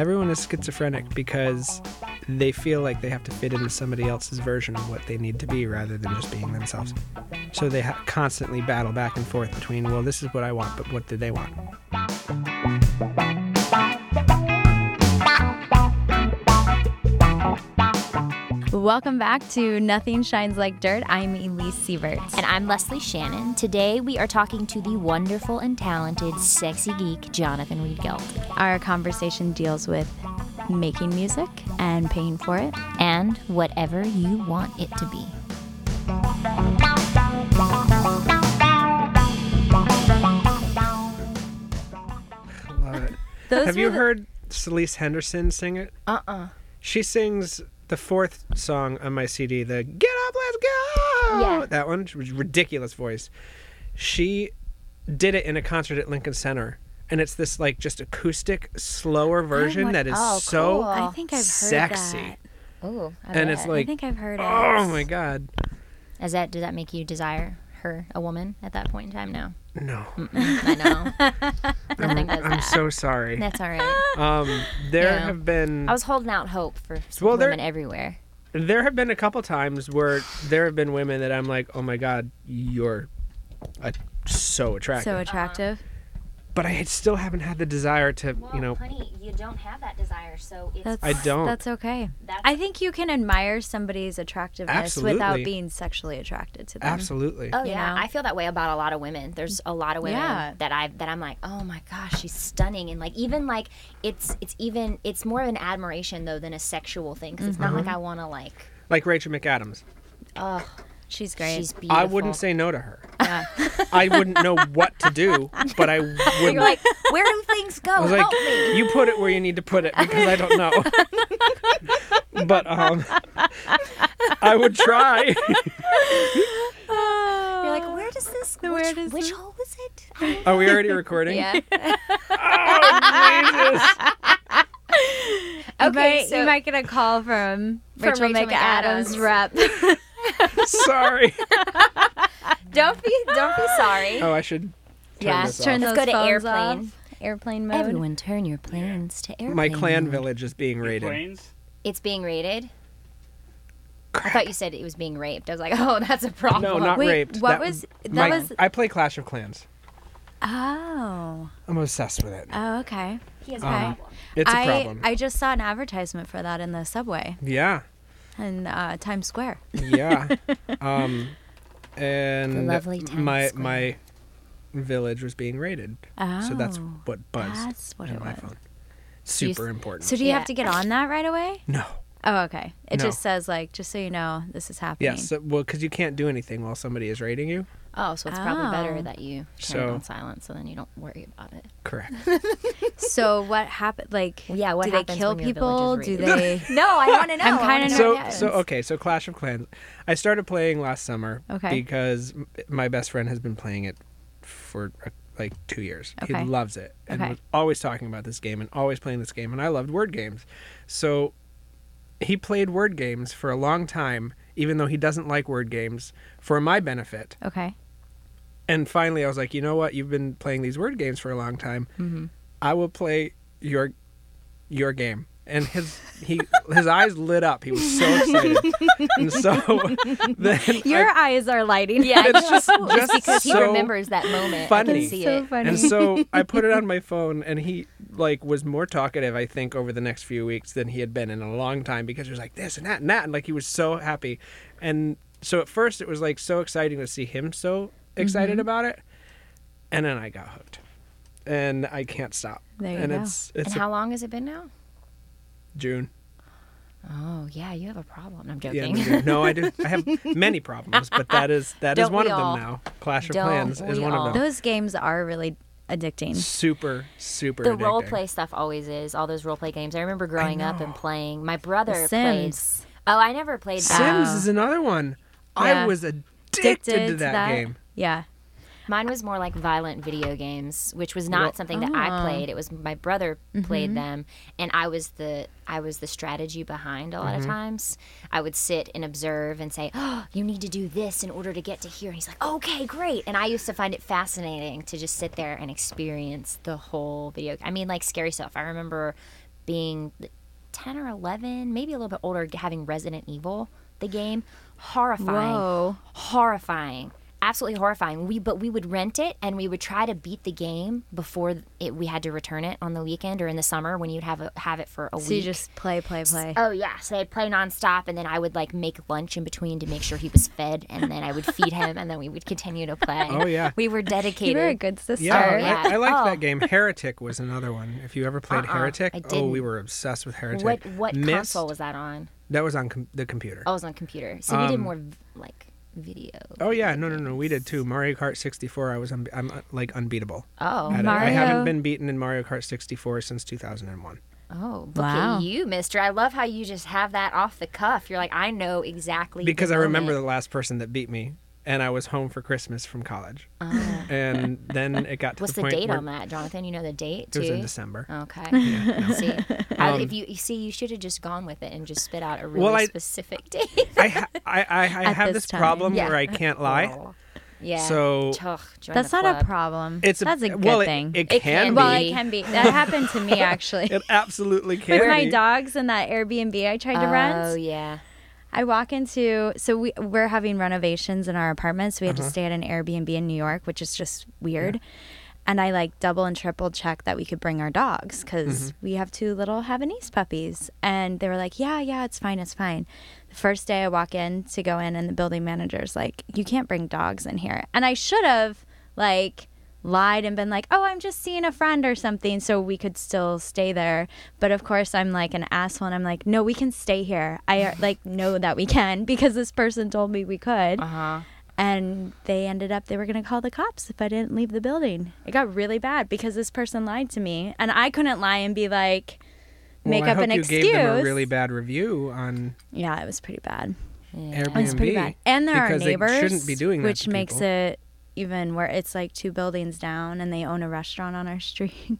Everyone is schizophrenic because they feel like they have to fit into somebody else's version of what they need to be rather than just being themselves. So they ha- constantly battle back and forth between, well, this is what I want, but what do they want? Welcome back to Nothing Shines Like Dirt. I'm Elise Sievert. And I'm Lesley Shannon. Today we are talking to the wonderful and talented sexy geek Jonathan Reid Gealt. Our conversation deals with making music and paying for it. And whatever you want it to be. Love it. Those Have were you the- heard Celeste Henderson sing it? Uh-uh. She sings the fourth song on my CD, the Get Up, Let's Go! Yeah. That one, ridiculous voice. She did it in a concert at Lincoln Center. And it's this like just acoustic, slower version want- that is oh, so cool. I think I've heard sexy. that. Ooh, I And it's like, I think I've heard it. oh my god, Is that does that make you desire her, a woman, at that point in time? No. No, I know. Nothing does I'm that. so sorry. That's all right. Um, there Yeah. have been I was holding out hope for some Well, there- women everywhere. there have been a couple times where there have been women that I'm like, oh my god, you're uh, so attractive. So attractive. But I still haven't had the desire to, you know, honey, you don't have that desire, so it's That's, I don't. That's okay. That's- I think you can admire somebody's attractiveness Absolutely. without being sexually attracted to them. absolutely. Oh you yeah, know? I feel that way about a lot of women. There's a lot of women Yeah. that I that I'm like, oh my gosh, she's stunning, and like even like it's it's even it's more of an admiration though than a sexual thing because it's not like mm-hmm. I want to like, Like Rachel McAdams. oh, She's great. she's beautiful. I wouldn't say no to her. yeah. I wouldn't know what to do, but I would. You're like, where do things go? I was like, Help me. you put it where you need to put it because I don't know. but um, I would try. You're like, where does this? Where which does which this- hole is it? Are we already recording? yeah. Oh, you, Okay, might, so- you might get a call from, Rachel, Rachel McAdams, McAdams. rep. Jesus. Sorry. Don't be don't be sorry. Oh, I should. Turn Yeah, this Turn off. those Let's go to phones airplane. off. Airplane mode. Everyone, turn your planes to airplane. My clan mode. village is being raided. Planes? It's being raided. I thought you said it was being raped. I was like, oh, that's a problem. No, not Wait, raped. what That- was- that my- was- I play Clash of Clans. Oh. I'm obsessed with it. Oh, okay. He has a Um, problem. It's a I, problem. I just saw an advertisement for that in the subway yeah. In uh, Times Square. Yeah. um, and The lovely Times my Square. my village was being raided. So that's Oh, what buzzed that's what in it my was. phone. So you s- Super important. So do you Yeah. have to get on that right away? no. Oh, okay. It No. just says like, just so you know, this is happening. Yes. so- well, because you can't do anything while somebody is raiding you. Oh, so it's probably Oh. better that you turn it So- on silent, so then you don't worry about it. Correct. So what happened? Like, Yeah, what do they happens kill when your people? village Do is they? No, I want to know. I'm I kinda wanna know so what nervous. so happens. okay. So Clash of Clans. I started playing last summer. Okay. Because m- my best friend has been playing it for uh, like two years. Okay. He loves it and Okay. was always talking about this game and always playing this game. And I loved word games. So he played word games for a long time, even though he doesn't like word games, for my benefit. Okay. And finally, I was like, you know what? You've been playing these word games for a long time. Mm-hmm. I will play your your game. And his he his eyes lit up. He was so excited. and so then Your I, eyes are lighting. Yeah, It's just- just because he remembers that moment. I funny. can see so it. funny. and so I put it on my phone, and he like was more talkative, I think, over the next few weeks than he had been in a long time because he was like this and that and that, and like he was so happy. And so at first it was like so exciting to see him so excited Mm-hmm. about it, and then I got hooked, and I can't stop. There you and go. it's it's And how long has it been now? June. Oh, yeah, you have a problem. I'm Yeah, joking. June. no, I do. I have many problems, but that is that is Don't one we of them now. Clash of Don't Clans is one all? of them. Those games are really addicting. Super, super. the addicting. role play stuff always is. All those role play games. I remember growing up and playing. My brother The played. Sims. Oh, I never played that. Sims Oh. is another one. Yeah. I was addicted, to that, game. Yeah. Mine was more like violent video games, which was not something that I Oh. played. It was my brother played mm-hmm. them, and I was the I was the strategy behind a lot of mm-hmm. times. I would sit and observe and say, "Oh, you need to do this in order to get to here." And he's like, "Okay, great." And I used to find it fascinating to just sit there and experience the whole video. I mean, like scary stuff. I remember being 10 or 11, maybe a little bit older, having Resident Evil, the game. Horrifying. Whoa. Horrifying. Absolutely horrifying. We but we would rent it and we would try to beat the game before it, we had to return it on the weekend or in the summer when you'd have a, have it for a So week. you just play, play, play. Oh yeah, so they'd play nonstop, and then I would like make lunch in between to make sure he was fed, and then I would feed him, and then we would continue to play. Oh, yeah. we were dedicated. You were a good sister. Yeah, yeah. I, I liked Oh. that game. Heretic was another one. If you ever played Uh-uh, Heretic, I oh, we were obsessed with Heretic. What what Myst, console was that on? That was on com- the computer. Oh, it was on computer. So we did Um, more like video. Oh yeah, no, no, no. We did too. Mario Kart 64. I was, un- I'm uh, like unbeatable. Oh, at it. I haven't been beaten in Mario Kart 64 since 2001. oh, look Wow. at you, Mister. I love how you just have that off the cuff. You're like, I know exactly. the Because I remember the last person that beat me, and I was home for Christmas from college. And then it got to What's the the point date where on that, Jonathan? You know the date Too? it was in December. Okay. no. see, I- Um, if you, you see, you should have just gone with it and just spit out a really Well, I- specific date. I, ha- I, I, I have this this problem Yeah. where I can't lie. Oh. Yeah. So Ugh, That's the not a problem. it's a, That's a good well, it- thing. It, It can can be. well, it can be. That happened to me actually. It absolutely can With my dogs and that Airbnb I tried to rent. Oh yeah. I walk into so we we're having renovations in our apartment, so we had Uh-huh. to stay at an Airbnb in New York, which is just weird. And I like double and triple check that we could bring our dogs because Mm-hmm. we have two little Havanese puppies. And they were like, "Yeah, yeah, it's fine, it's fine." The first day I walk in to go in, and the building manager's like, "You can't bring dogs in here." And I should have like lied and been like, "Oh, I'm just seeing a friend or something," so we could still stay there. But of course, I'm like an asshole, and I'm like, "No, we can stay here." I uh, like know that we can because this person told me we could, Uh huh. and they ended up they were gonna call the cops if I didn't leave the building. It got really bad because this person lied to me, and I couldn't lie and be like. Make well, up an you excuse. gave them a really bad review on yeah, it was pretty bad. Yeah. Airbnb. It's pretty bad. And there are neighbors, shouldn't be doing that which makes people. it even where it's like two buildings down, and they own a restaurant on our street.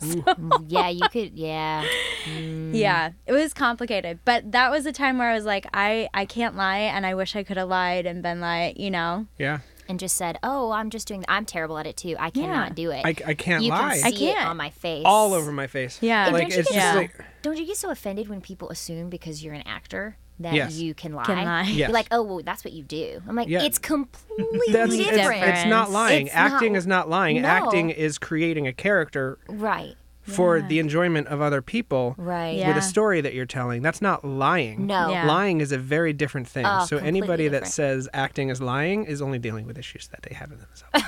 Mm, yeah, you could. Yeah. Mm. Yeah, it was complicated, but that was a time where I was like, I I can't lie, and I wish I could have lied and been like, you know, Yeah. And just said, "Oh, I'm just doing. I'm terrible at it too. I cannot Yeah. do it. I, I can't you lie. can see I can't. on my face, All over my face. Yeah. And Like don't you it's get just so- like Don't you get so offended when people assume because you're an actor that Yes. you can lie? Can lie. Yes. You're like, oh, well, that's what you do. I'm like, Yeah. it's completely that's it's, different. it's not lying. It's not- Acting is not lying. No. Acting is creating a character Right. for Yeah. the enjoyment of other people Right. Yeah. with a story that you're telling. That's not lying. No. Yeah. Lying is a very different thing. Oh, so completely anybody that says acting is lying is only dealing with issues that they have in themselves.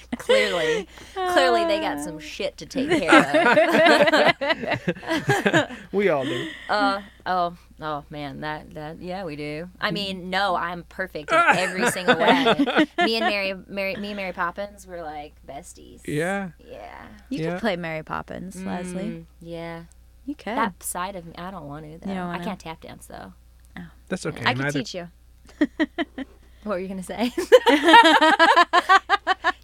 Clearly, clearly they got some shit to take care of. we all do. uh, oh, oh man, that that yeah, we do. I mean, no, I'm perfect in every single way. me and Mary, Mary, me and Mary Poppins were like besties. Yeah. Yeah. you Yeah. could play Mary Poppins, Lesley. Mm, yeah. You could. That side of me, I don't want to though. don't I can't tap dance though. That's okay. I can Neither- teach you. What were you gonna say?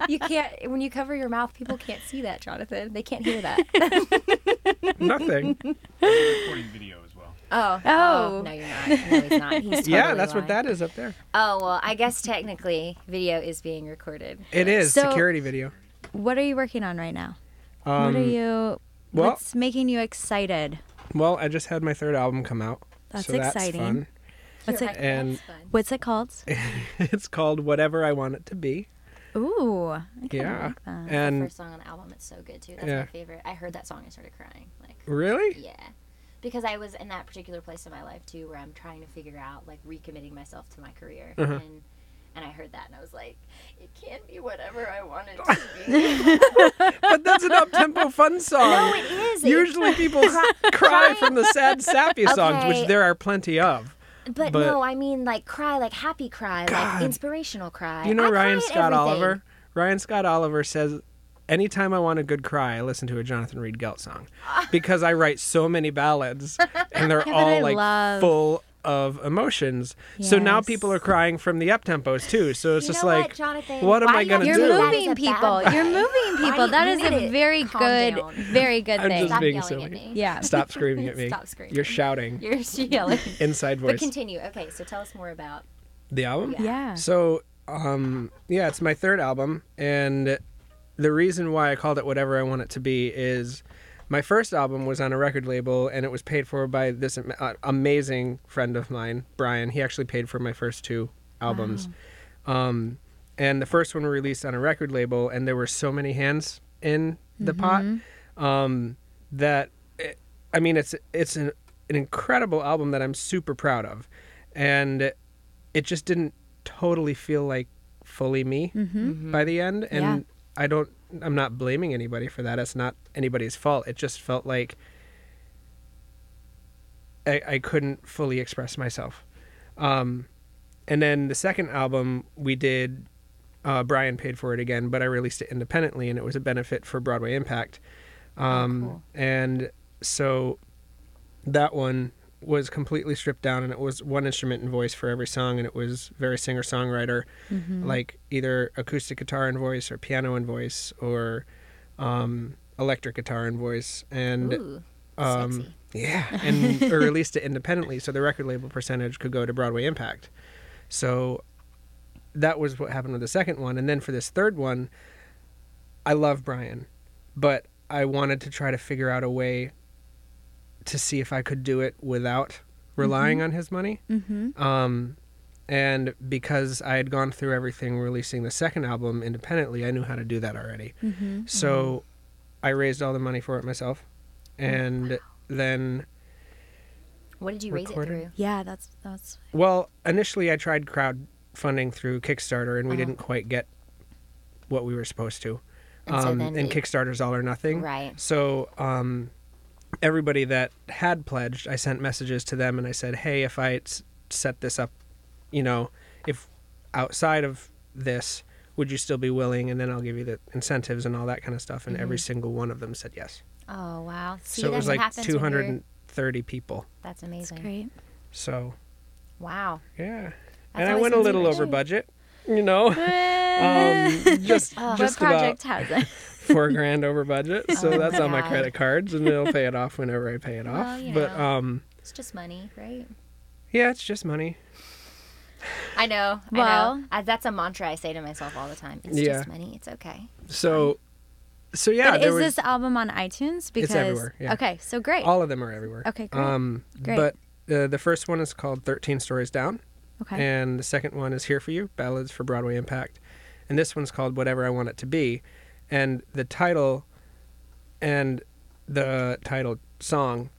you can't. When you cover your mouth, people can't see that, Jonathan. They can't hear that. Nothing. recording video as well. Oh. Oh. No, you're not. No, he's not. He's totally yeah, that's what that is up there. Oh well, I guess technically video is being recorded. It is So- security video. What are you working on right now? Um, what are you? well- what's making you excited? Well, I just had my third album come out. That's so that's exciting. fun. What's it? And- "That's fun." What's it called? it's called Whatever I Want It to Be. Ooh, I Yeah. like that. the And first song on the album, it's so good too. That's Yeah. my favorite. I heard that song and started crying. Like, really? yeah, because I was in that particular place in my life too, where I'm trying to figure out like recommitting myself to my career, Uh-huh. and and I heard that and I was like, it can't be whatever I want it to be. But that's an up-tempo fun song. no, it is. It- Usually people cry from the sad, sappy songs, which there are plenty of. But, But- no, I mean like cry, like happy cry, God. like inspirational cry. You know I Ryan Scott. Oliver? Ryan Scott Oliver says, Anytime I want a good cry, I listen to a Jonathan Reid Gealt song. Ah. Because I write so many ballads and they're all like love- full of emotions. So now people are crying from the up tempos too. So it's You just like what, what am I do you have gonna do? You're do? say that moving is a bad people. You're moving people. do That you is need a very Calm good, down. very good I'm thing. just Stop being yelling silly. at me. Yeah. Stop screaming at me. Stop screaming. You're shouting. You're yelling. Inside voice. But continue. Okay, so tell us more about. the album? Yeah. Yeah. So, um, yeah, it's my third album, and the reason why I called it whatever I want it to be is my first album was on a record label and it was paid for by this uh, amazing friend of mine, Brian. He actually paid for my first two albums. Um, and the first one was released on a record label and there were so many hands in the pot um, that it, I mean it's it's an, an incredible album that I'm super proud of. And it just didn't totally feel like fully me by the end and Yeah. I don't I'm not blaming anybody for that. It's not anybody's fault. It just felt like I, I couldn't fully express myself. Um, and then the second album we did uh, Brian paid for it again, but I released it independently and it was a benefit for Broadway Impact. Um, cool. And so that one was completely stripped down and it was one instrument and voice for every song and it was very singer songwriter like either acoustic guitar and voice or piano and voice or um, electric guitar and voice and Ooh, um, yeah, and or released it independently, so the record label percentage could go to Broadway Impact. So that was what happened with the second one, and then for this third one, I love Brian, but I wanted to try to figure out a way to see if I could do it without relying on his money. Mm-hmm. Um, and because I had gone through everything releasing the second album independently, I knew how to do that already. Mm-hmm. So I raised all the money for it myself. And then, What did you raise it recorded? through? Yeah, that's that's well, initially I tried crowdfunding through Kickstarter and we Uh-huh. didn't quite get what we were supposed to. And so Um, then and it- Kickstarter's all or nothing. Right. So um, everybody that had pledged, I sent messages to them and I said, hey, if I set this up, you know, if outside of this, would you still be willing? And then I'll give you the incentives and all that kind of stuff. And every single one of them said yes. Oh wow. See, so it was like happens when you're- 230 people. That's that's amazing. great. So Wow. yeah, That's and I went a little inspiration. over budget. You know, um, just what just project about has it? four grand over budget. So Oh that's my on my God. credit cards, and it'll pay it off whenever I pay it Well, off. you But know. um, It's just money, right? yeah, it's just money. I know. I Well- know. I, that's a mantra I say to myself all the time. It's Yeah. just money. It's okay. So, so yeah, but there is was this album on iTunes? Because everywhere, yeah. okay, so great. all of them are everywhere. Okay, great. Um, Great. but uh, the first one is called Thirteen Stories Down, okay, and the second one is Here for You: Ballads for Broadway Impact, and this one's called Whatever I Want It to Be, and the title and the title song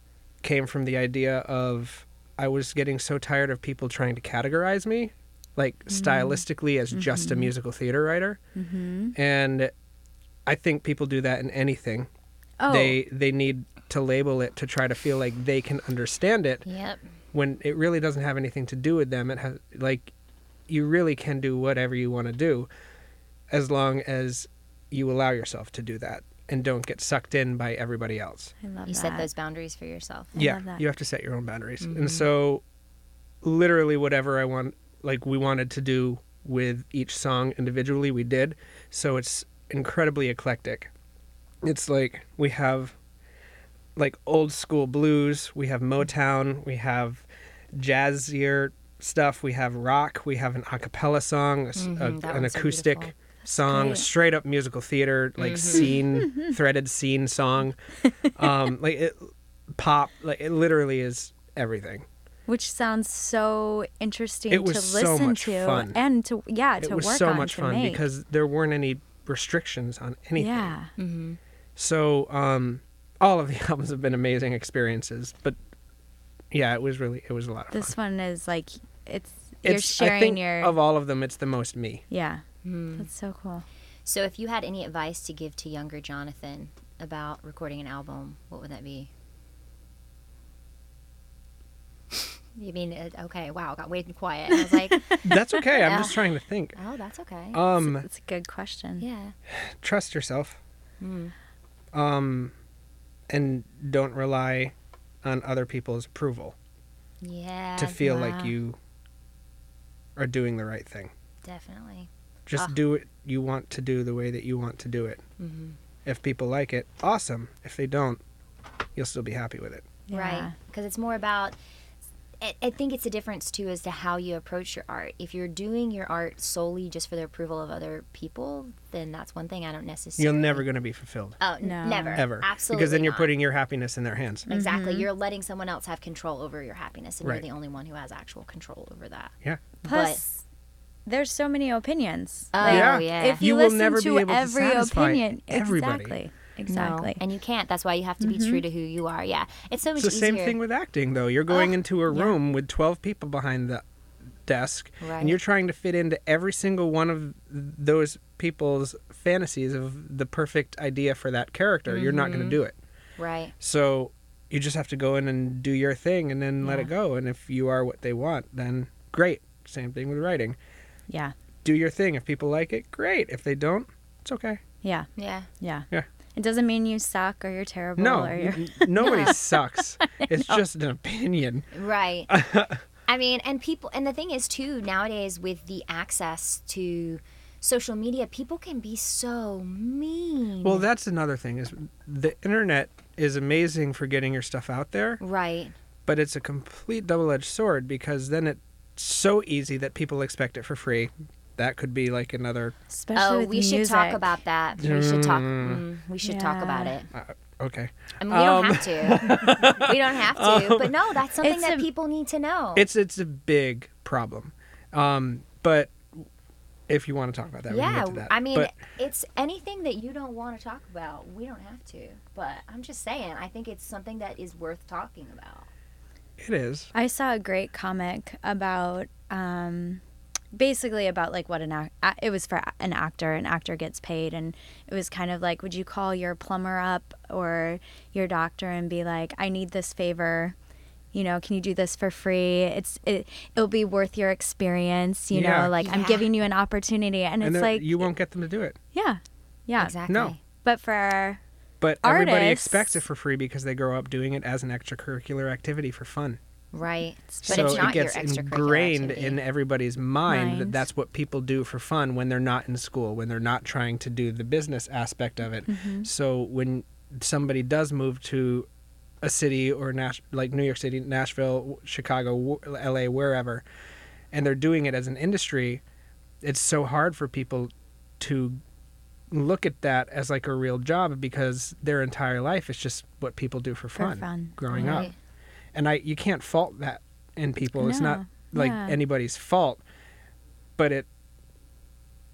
came from the idea of I was getting so tired of people trying to categorize me, like stylistically as just a musical theater writer, mm-hmm. and I think people do that in anything. oh, They they need to label it to try to feel like they can understand it Yep. when it really doesn't have anything to do with them. It has like you really can do whatever you want to do as long as you allow yourself to do that and don't get sucked in by everybody else. I love You that. set those boundaries for yourself. I yeah, love that. you have to set your own boundaries. Mhm. And so literally whatever I want like we wanted to do with each song individually, we did. So it's incredibly eclectic. It's like we have like old school blues, we have Motown, we have jazzier stuff, we have rock, we have an a cappella song, a s- a- that an one's so acoustic beautiful. Song, great. straight up musical theater, like Mhm. scene, threaded scene song. Um, like it, pop, like it literally is everything. which sounds so interesting It was to so listen much to fun. and to yeah to it was work so on much to fun make. because there weren't any restrictions on anything. yeah Mm-hmm. So um, all of the albums have been amazing experiences, but yeah, it was really it was a lot of this fun. one is like it's you're It's sharing I think your of all of them, it's the most me. yeah Mm. that's so cool So, if you had any advice to give to younger Jonathan about recording an album, what would that be? You mean uh, okay? Wow, got way too quiet. I was like, That's okay. I'm Yeah. just trying to think. oh, that's okay. Um, it's a good question yeah. trust yourself. Mm. Um, and don't rely on other people's approval Yeah. to feel wow. like you are doing the right thing. Definitely. Just Ah. do it you want to do the way that you want to do it. Mm-hmm. If people like it, awesome. If they don't, you'll still be happy with it. yeah. Right. Because it's more about I, I think it's a difference too as to how you approach your art. If you're doing your art solely just for the approval of other people, then that's one thing I don't necessarily. You're never going to be fulfilled. Oh, No. never. Ever. Absolutely. Because then you're not. putting your happiness in their hands. Exactly. You're letting someone else have control over your happiness, and Right. you're the only one who has actual control over that. Yeah. Plus, there's so many opinions. Oh, Like, Yeah. yeah. If you, You will listen never to be able to every satisfy opinion, everybody. exactly, No, exactly. and you can't. That's why you have to be true to who you are. Yeah. It's so much It's the same thing with acting, though. You're going into a yeah. room with 12 people behind the desk, Right. and you're trying to fit into every single one of those people's fantasies of the perfect idea for that character. You're not Mm-hmm. going to do it. Right. So you just have to go in and do your thing and then let it go. And if you are what they want, then great. Same thing with writing. Yeah, Do your thing. If people like it, great. If they don't, it's okay. yeah, Yeah. yeah. Yeah. It doesn't mean you suck or you're terrible No, or you're. n- nobody sucks. It's just an opinion. Right. I mean, and people, and the thing is too nowadays with the access to social media, people can be so mean. Well, that's another thing is the internet is amazing for getting your stuff out there, right. but it's a complete double-edged sword because then it's so easy that people expect it for free. That could be like another Especially Oh, with we should talk about that. We should talk. Mm, we should talk about Yeah. it. uh, okay. I mean, we don't Um, have to. we don't have to. but no, that's something that a- people need to know. It's it's a big problem. Um, but if you want to talk about that, we yeah, can get to that. I mean, But- it's anything that you don't want to talk about. We don't have to. But I'm just saying, I think it's something that is worth talking about. It is. I saw a great comic about um, basically about like what an act it was for an actor an actor gets paid and it was kind of like would you call your plumber up or your doctor and be like I need this favor you know can you do this for free it's it it'll be worth your experience you Yeah. know like I'm giving you an opportunity and, And it's like you won't get them to do it. yeah yeah Exactly. No. but for But everybody expects it for free because they grow up doing it as an extracurricular activity for fun. Right. But so it's not it gets ingrained activity. in everybody's mind that that's what people do for fun when they're not in school, when they're not trying to do the business aspect of it. Mm-hmm. So when somebody does move to a city or Nash, like New York City, Nashville, Chicago, LA, wherever, and they're doing it as an industry, it's so hard for people to look at that as like a real job because their entire life is just what people do for For fun, fun. growing up and I you can't fault that in people. It's not like yeah. anybody's fault, but it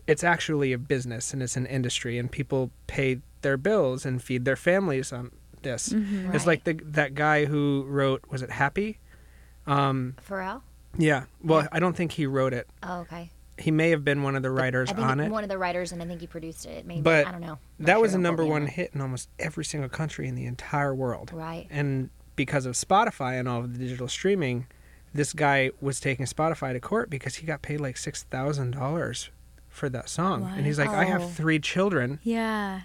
it's actually a business and it's an industry, and people pay their bills and feed their families on this. Mm-hmm. It's like the that guy who wrote was it Happy? Um, Pharrell? yeah. Well, I don't think he wrote it. Oh, okay. He may have been one of the writers I think on it. one of the writers, and I think he produced it. Maybe But I don't know. Not that was a number quote me on one hit in almost every single country in the entire world. Right. And because of Spotify and all of the digital streaming, this guy was taking Spotify to court because he got paid like six thousand dollars for that song. And he's like, I Oh. have three children yeah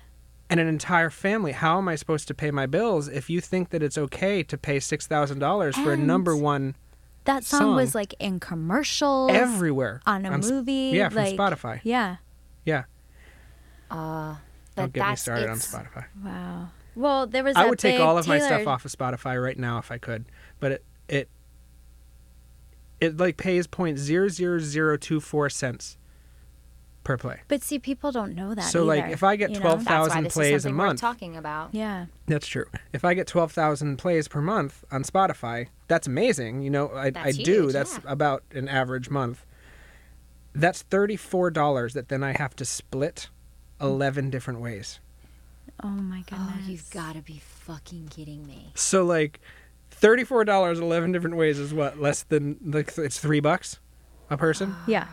and an entire family. How am I supposed to pay my bills if you think that it's okay to pay six thousand dollars for a number one that song, was like in commercials everywhere on a s- movie Yeah, from like, Spotify. yeah Yeah, Uh, but don't get me started on Spotify. Wow. Well, there was. I would take all of my stuff off of Spotify right now if I could, but it it it like pays point zero zero zero two four cents per play. But see, people don't know that. So, like, if I get you know? 12 That's why 1,000 this plays a is something worth month. talking about. Yeah. That's true. If I get twelve thousand plays per month on Spotify, that's amazing. You know, I I That's do. that's yeah. about an average month. That's thirty four dollars that then I have to split eleven different ways. Oh my goodness. Oh, you've got to be fucking kidding me. So like, thirty four dollars eleven different ways is what less than like it's three bucks a person. Yeah.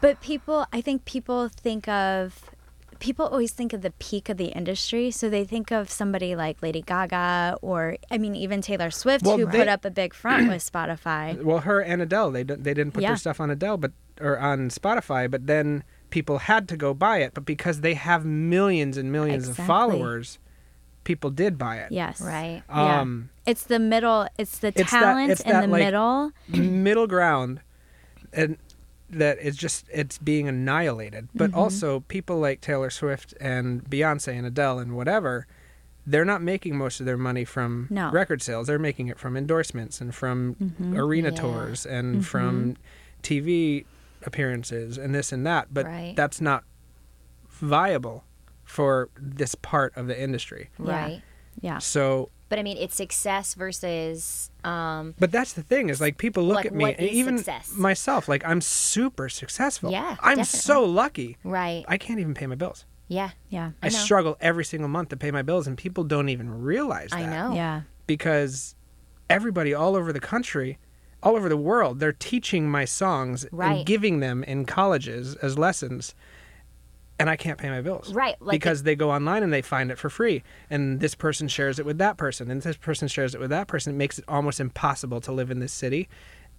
But people, I think people think of. People always think of the peak of the industry, so they think of somebody like Lady Gaga or, I mean, even Taylor Swift, Well, who they- put up a big front with Spotify. Well, her and Adele, they they didn't put Yeah. their stuff on Adele, but or on Spotify, but then people had to go buy it. But because they have millions and millions Exactly. of followers, people did buy it. Yes. Right. Yeah. Um, It's the middle. It's the It's that- talent it's in that, the like- middle. middle ground, and that is just it's being annihilated. But Mm-hmm. also people like Taylor Swift and Beyonce and Adele and whatever, they're not making most of their money from No. record sales. They're making it from endorsements and from arena Yeah. tours and from TV appearances and this and that. But Right. that's not viable for this part of the industry. Yeah. Right. Yeah. So, But I mean, it's success versus um, but that's the thing is like people look Like, at me, and even success? myself, like I'm super successful. Yeah, I'm definitely. so lucky. right. I can't even pay my bills. yeah. Yeah. I, I know. struggle every single month to pay my bills, and people don't even realize that. I know. Yeah. because everybody all over the country, all over the world, they're teaching my songs Right. and giving them in colleges as lessons, and I can't pay my bills. Right, like because they go online and they find it for free, and this person shares it with that person, and this person shares it with that person. It makes it almost impossible to live in this city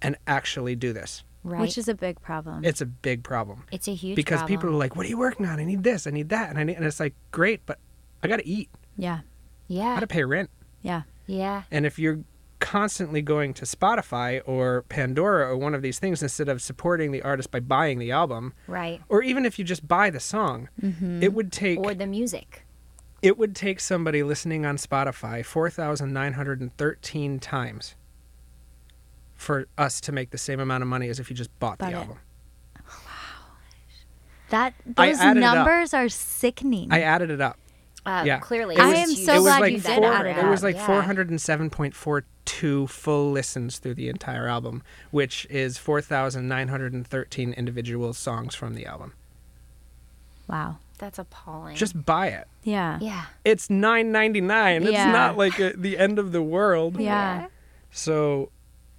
and actually do this. Right. Which is a big problem. It's a big problem it's a huge problem. because problem. people are like, "What are you working on? I need this, I need that, and I need," and it's like, "Great, but I got to eat, yeah. Yeah. I got to pay rent." Yeah. Yeah. And if you're constantly going to Spotify or Pandora or one of these things instead of supporting the artist by buying the album, Right. or even if you just buy the song, mm-hmm. it would take Or the music. it would take somebody listening on Spotify 4,913 times for us to make the same amount of money as if you just bought Bought the it. album. Oh, that those added it up. numbers are sickening. I added it up. Uh, Yeah. Clearly. It I was- am so it glad like you four, did add it It was like Yeah. 407.42 full listens through the entire album, which is 4,913 individual songs from the album. wow. That's appalling. Just buy it. Yeah. yeah. It's 9.99. It's Yeah. not like a, the end of the world. Yeah. So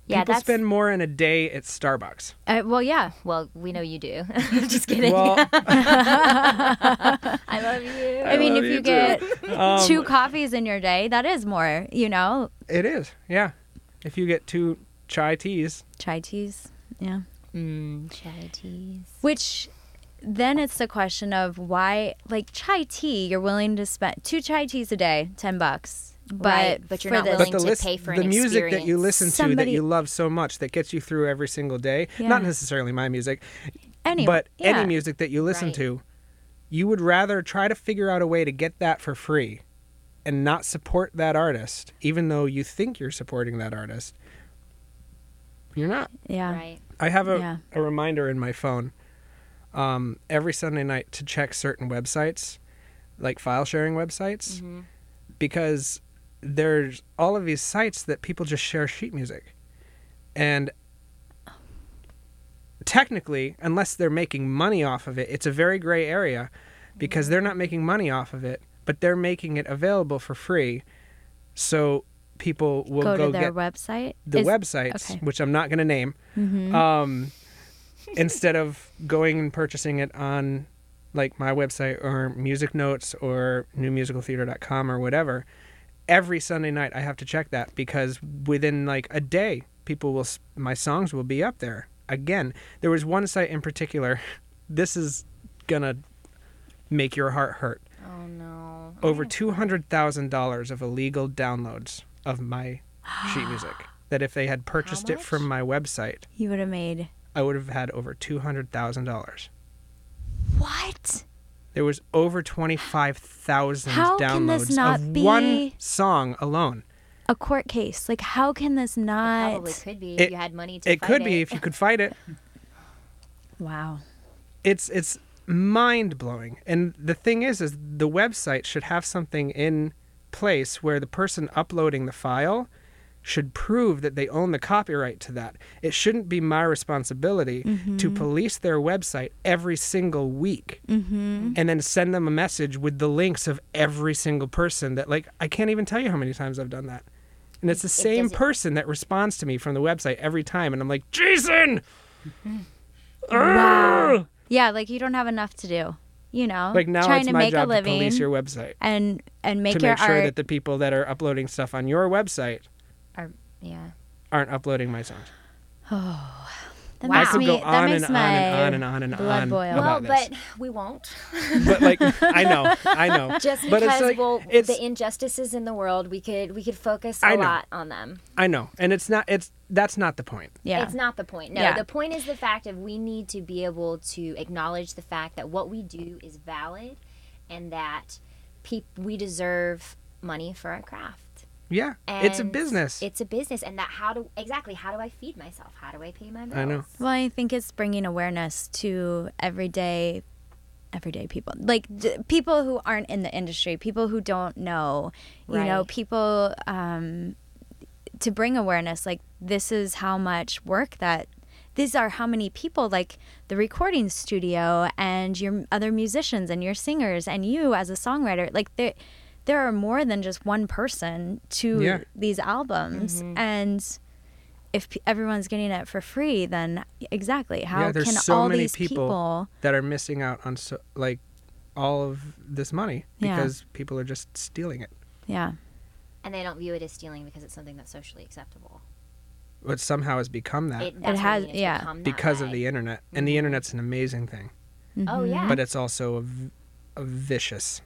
Yeah, people that's spend more in a day at Starbucks. Uh, well, yeah. well, we know you do. Just kidding. Well, I love you. I, mean, if you you get Um, two coffees in your day, that is more, you know, it is. Yeah. If you get two chai teas, chai teas. Yeah. Mm, teas. Which then it's the question of why, like chai tea, you're willing to spend two chai teas a day, 10 bucks. But, Right, but you're not the, willing but the to list, pay for the an music that you experience. listen to that you love so much that gets you through every single day, Yeah. not necessarily my music, Any, but yeah. any music that you listen Right. to, you would rather try to figure out a way to get that for free and not support that artist, even though you think you're supporting that artist. You're not. Yeah. Right. I have a, Yeah. a reminder in my phone um, every Sunday night to check certain websites, like file sharing websites, Mm-hmm. because there's all of these sites that people just share sheet music. And technically, unless they're making money off of it, it's a very gray area because they're not making money off of it, but they're making it available for free. So people will Go go, to their website. the Is- websites, okay. which I'm not going to name, Mhm. um, instead of going and purchasing it on like my website or Music Notes or newmusicaltheater.com or whatever. Every Sunday night, I have to check that because within like a day, people will my songs will be up there again. There was one site in particular. This is gonna make your heart hurt. Oh no. Over two hundred thousand dollars of illegal downloads of my sheet music. That if they had purchased it from my website, You would have made. I would have had over two hundred thousand dollars. What? There was over twenty five thousand downloads can this not of be- one song alone. A court case. Like, how can this not. Probably could be if It- you had money to It fight could be if you could fight it. Wow. It's it's mind blowing. And the thing is, is the website should have something in place where the person uploading the file should prove that they own the copyright to that. It shouldn't be my responsibility to police their website every single week Mm-hmm. and then send them a message with the links of every single person that like I can't even tell you how many times I've done that. And it's the same person that responds to me from the website every time and I'm like, "Jason, Wow. Yeah, like you don't have enough to do. You know, like now trying it's to my make job a living to police your website and and make to your make sure art. that the people that are uploading stuff on your website yeah. aren't uploading my songs. Oh. That Wow. I makes could me. go that on makes and my on and on and on and blood on boil. about Well, this. but we won't. but like I know, I know. Just but because it's like, well, it's the injustices in the world, we could we could focus a lot on them. I know, and it's not. It's that's not the point. Yeah. It's not the point. No, Yeah. the point is the fact of we need to be able to acknowledge the fact that what we do is valid and that peop- we deserve money for our craft. Yeah, it's a business. It's a business, and that how do exactly how do I feed myself? How do I pay my bills? I know. Well, I think it's bringing awareness to everyday everyday people. Like d- people who aren't in the industry, people who don't know, you know, people um to bring awareness like this is how much work that these are how many people like the recording studio and your other musicians and your singers and you as a songwriter like there there are more than just one person to Yeah. these albums Mm-hmm. and if p- everyone's getting it for free then exactly how yeah, there's can so all many these people, people, that are missing out on so, like all of this money Yeah. because people are just stealing it. yeah And they don't view it as stealing because it's something that's socially acceptable. But somehow has become that It, that's what I has- yeah. become that because of the internet. And the internet's an amazing thing, Oh yeah. but it's also a, v- a vicious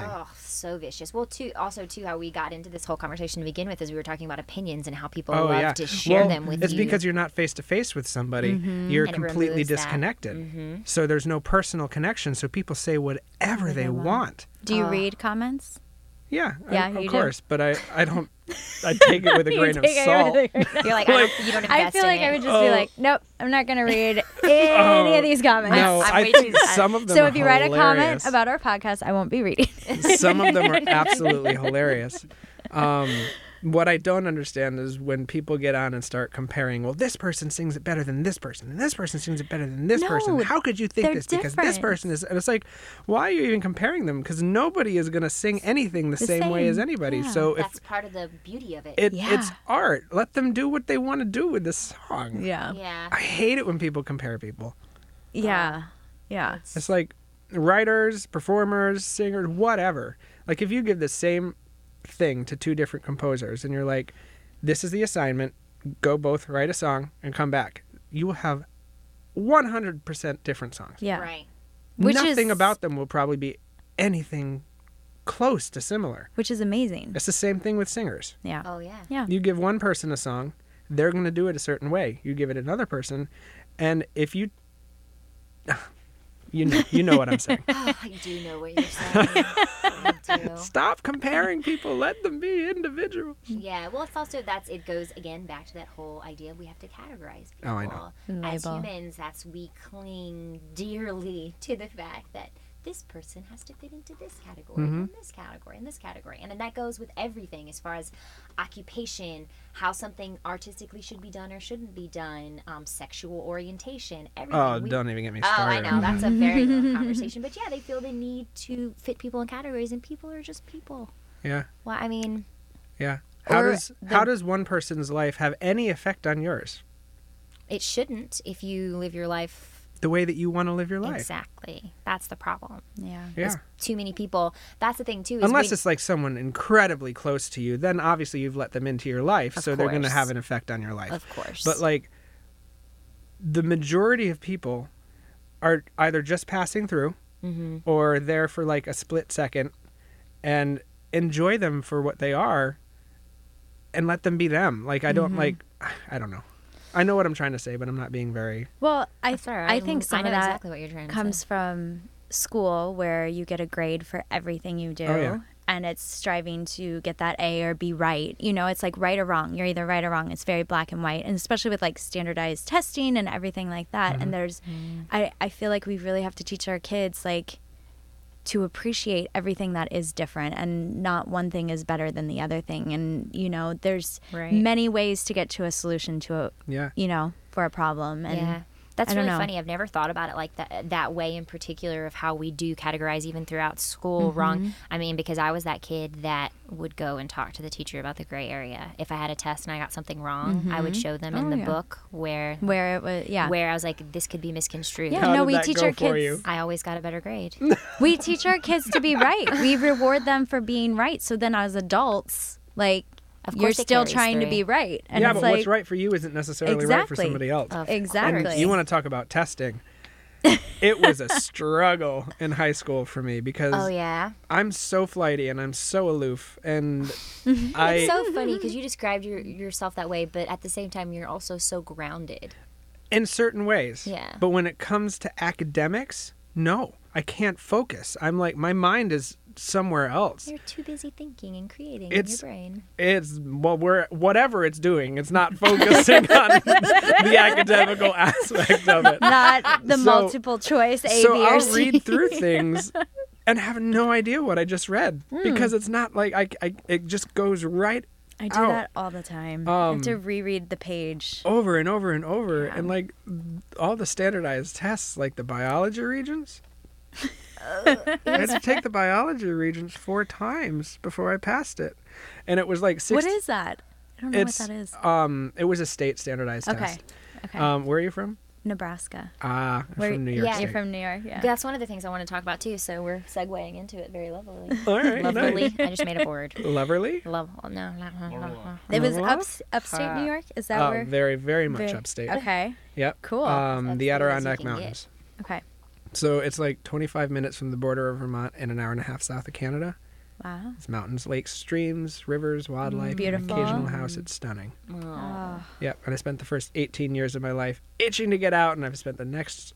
thing. Oh, so vicious. Well, too. Also, too, how we got into this whole conversation to begin with is we were talking about opinions and how people Oh love yeah, to share well, them with you. it's you. because you're not face to face with somebody. Mm-hmm. You're And completely removes that. disconnected. Mm-hmm. So there's no personal connection. So people say whatever they want. do you Oh. read comments Yeah, I- Yeah, of you do. course. But I, I don't. I take it with a grain of salt. with a- you're like, I don't, you don't invest I feel in like it. I would just be Oh. like, nope, I'm not going to read any of these comments. No, I'm I way think some of them. so are if you write a comment about our podcast, I won't be reading. some of them are absolutely hilarious. Um, what I don't understand is when people get on and start comparing. Well, this person sings it better than this person, and this person sings it better than this person. How could you think they're this? Because this person is. And it's like, why are you even comparing them? Because nobody is going to sing anything the, The same, way as anybody. yeah. So if part of the beauty of it. it, Yeah. it's art, let them do what they want to do with the song. yeah. yeah. I hate it when people compare people. Yeah. Oh. Yeah. It's like writers, performers, singers, whatever. Like if you give the same thing to two different composers and you're like, this is the assignment, go both write a song and come back, you will have 100% different songs. Yeah. Right. Which Nothing is- about them will probably be anything close to similar. Which is amazing. It's the same thing with singers. Yeah. Oh yeah. Yeah. You give one person a song, they're going to do it a certain way. You give it another person, and if you you know, you know what I'm saying. Oh, I do know what you're saying. I do. Stop comparing people. Let them be individuals. Yeah, well, it's also that's it goes again back to that whole idea we have to categorize people. Oh, I know. As Label. humans, that's we cling dearly to the fact that this person has to fit into this category, Mm-hmm. and this category, and this category, and then that goes with everything as far as occupation, how something artistically should be done or shouldn't be done, um, sexual orientation, everything. Oh, We- don't even get me Oh. I know. That's a very long conversation. But yeah, they feel the need to fit people in categories, and people are just people. Yeah, Well, I mean, yeah. How does the- how does one person's life have any effect on yours? it shouldn't if you live your life The way that you want to live your life. exactly. That's the problem. Yeah. Yeah. Too many people. That's the thing too. Is Unless we- it's like someone incredibly close to you, then obviously you've let them into your life, Of so they're going to have an effect on your life. of course. But like the majority of people are either just passing through Mm-hmm. or there for like a split second and enjoy them for what they are and let them be them. Like I Mm-hmm. don't like I don't know. I know what I'm trying to say, but I'm not being very Well, I That's all right. I think some I know of that exactly what you're trying to comes say. from school where you get a grade for everything you do. Oh, yeah. And it's striving to get that A or be right. You know, it's like right or wrong. You're either right or wrong. It's very black and white. And especially with like standardized testing and everything like that. Mm-hmm. And there's, I, I feel like we really have to teach our kids like to appreciate everything that is different and not one thing is better than the other thing. And, you know, there's Right. many ways to get to a solution to a, yeah. you know, for a problem. And yeah. That's I really know. funny. I've never thought about it like that that way in particular of how we do categorize even throughout school Mm-hmm. wrong. I mean, because I was that kid that would go and talk to the teacher about the gray area. If I had a test and I got something wrong, I would show them in Oh, the yeah. book where where it was, yeah. where I was like, this could be misconstrued. Yeah, How no, did we that teach our kids. you? I always got a better grade. We teach our kids to be right. We reward them for being right. So then, as adults, like Of you're still carries trying to be right. And yeah, it's but like, what's right for you isn't necessarily right for somebody else. Of Exactly. And you want to talk about testing. it was a struggle in high school for me because Oh yeah. I'm so flighty and I'm so aloof and I It's so funny because you described your, yourself that way, but at the same time, you're also so grounded. in certain ways. Yeah. But when it comes to academics, no, I can't focus. I'm like my mind is somewhere else. You're too busy thinking and creating It's- in your brain. It's well, we're whatever it's doing. It's not focusing on the academical aspect of it. Not the So- multiple choice A, so B, or I'll C. read through things and have no idea what I just read Hmm. because it's not like I, I it just goes right I do out. that all the time. I have to Um, reread the page. over and over and over and like all the standardized tests like the biology regents I had to take the biology regents four times before I passed it and it was like six What is that? I don't know what that is. um it was a state standardized Okay. test Okay. um where are you from Nebraska. ah I'm Where- from New York yeah, State. You're from New York, yeah. That's one of the things I want to talk about too. So we're segueing into it very lovely. all right Lovely. nice. I just made a word. Loverly Love. oh, No, no. It was up? upstate New York. Is that oh where? very very much very- upstate Okay. yep Cool. um That's the as good as you Adirondack can get. Mountains Okay. So it's like 25 minutes from the border of Vermont and an hour and a half south of Canada. Wow. It's mountains, lakes, streams, rivers, wildlife, mm, an Beautiful. occasional house. It's stunning. Oh. Yep. And I spent the first 18 years of my life itching to get out, and I've spent the next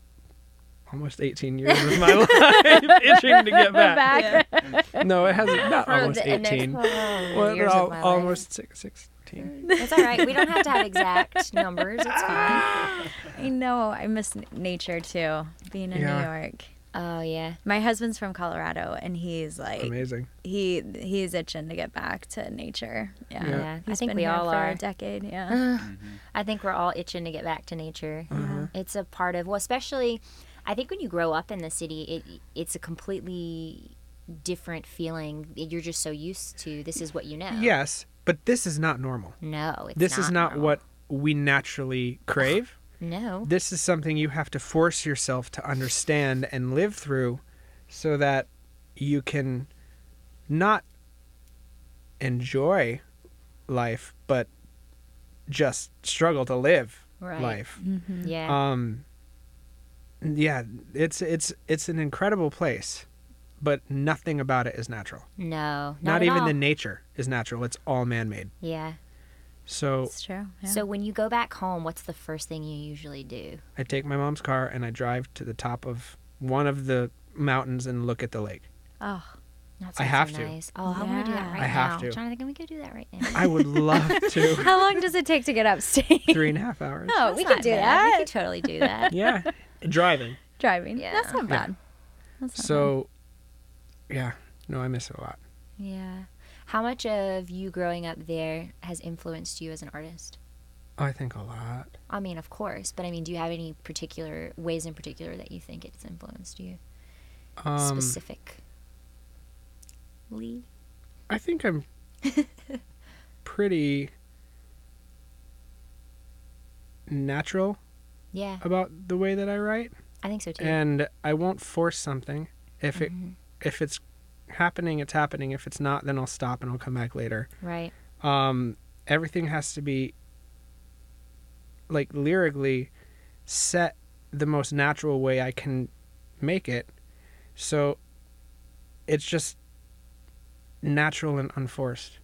almost 18 years of my life itching to get back. No, it hasn't. Not almost the next 18. years Well, of al- my life. almost six, 16. It's all right. We don't have to have exact numbers. It's fine. I know. I miss nature too. Being in Yeah. New York. Oh yeah. My husband's from Colorado, and he's like Amazing. he he's itching to get back to nature. Yeah. Yeah. Yeah. I think been we here all for are. a decade. Yeah. I think we're all itching to get back to nature. Uh-huh. It's a part of well, especially I think when you grow up in the city, it it's a completely different feeling. You're just so used to this is what you know. Yes, but this is not normal. No, it's This is not normal. what we naturally crave. No. this is something you have to force yourself to understand and live through so that you can not enjoy life but just struggle to live Right. life Yeah. um yeah it's it's it's an incredible place but nothing about it is natural no. Not, not, at even all. the nature is natural it's all man-made Yeah. so It's true. Yeah. So when you go back home, what's the first thing you usually do? I take my mom's car and I drive to the top of one of the mountains and look at the lake. oh, That I have so to. Nice. Oh, I want to do that Yeah. right I have now. to. Jonathan, can we go do that right now? I would love to. how long does it take to get upstate? Three and a half hours. Oh, That's we not could do bad. that. We could totally do that. Yeah, driving. Driving. Yeah. That's not Yeah. bad. That's not So, yeah, no, I miss it a lot. yeah. How much of you growing up there has influenced you as an artist? I think a lot. I mean, of course, but I mean, do you have any particular ways in particular that you think it's influenced you? Um, Specific. Lee? I think I'm pretty natural Yeah, about the way that I write, I think so too. and I won't force something. If it Mhm. If it's happening, it's happening. If it's not, then I'll stop and I'll come back later. right. um, everything has to be like lyrically set the most natural way I can make it. So it's just natural and unforced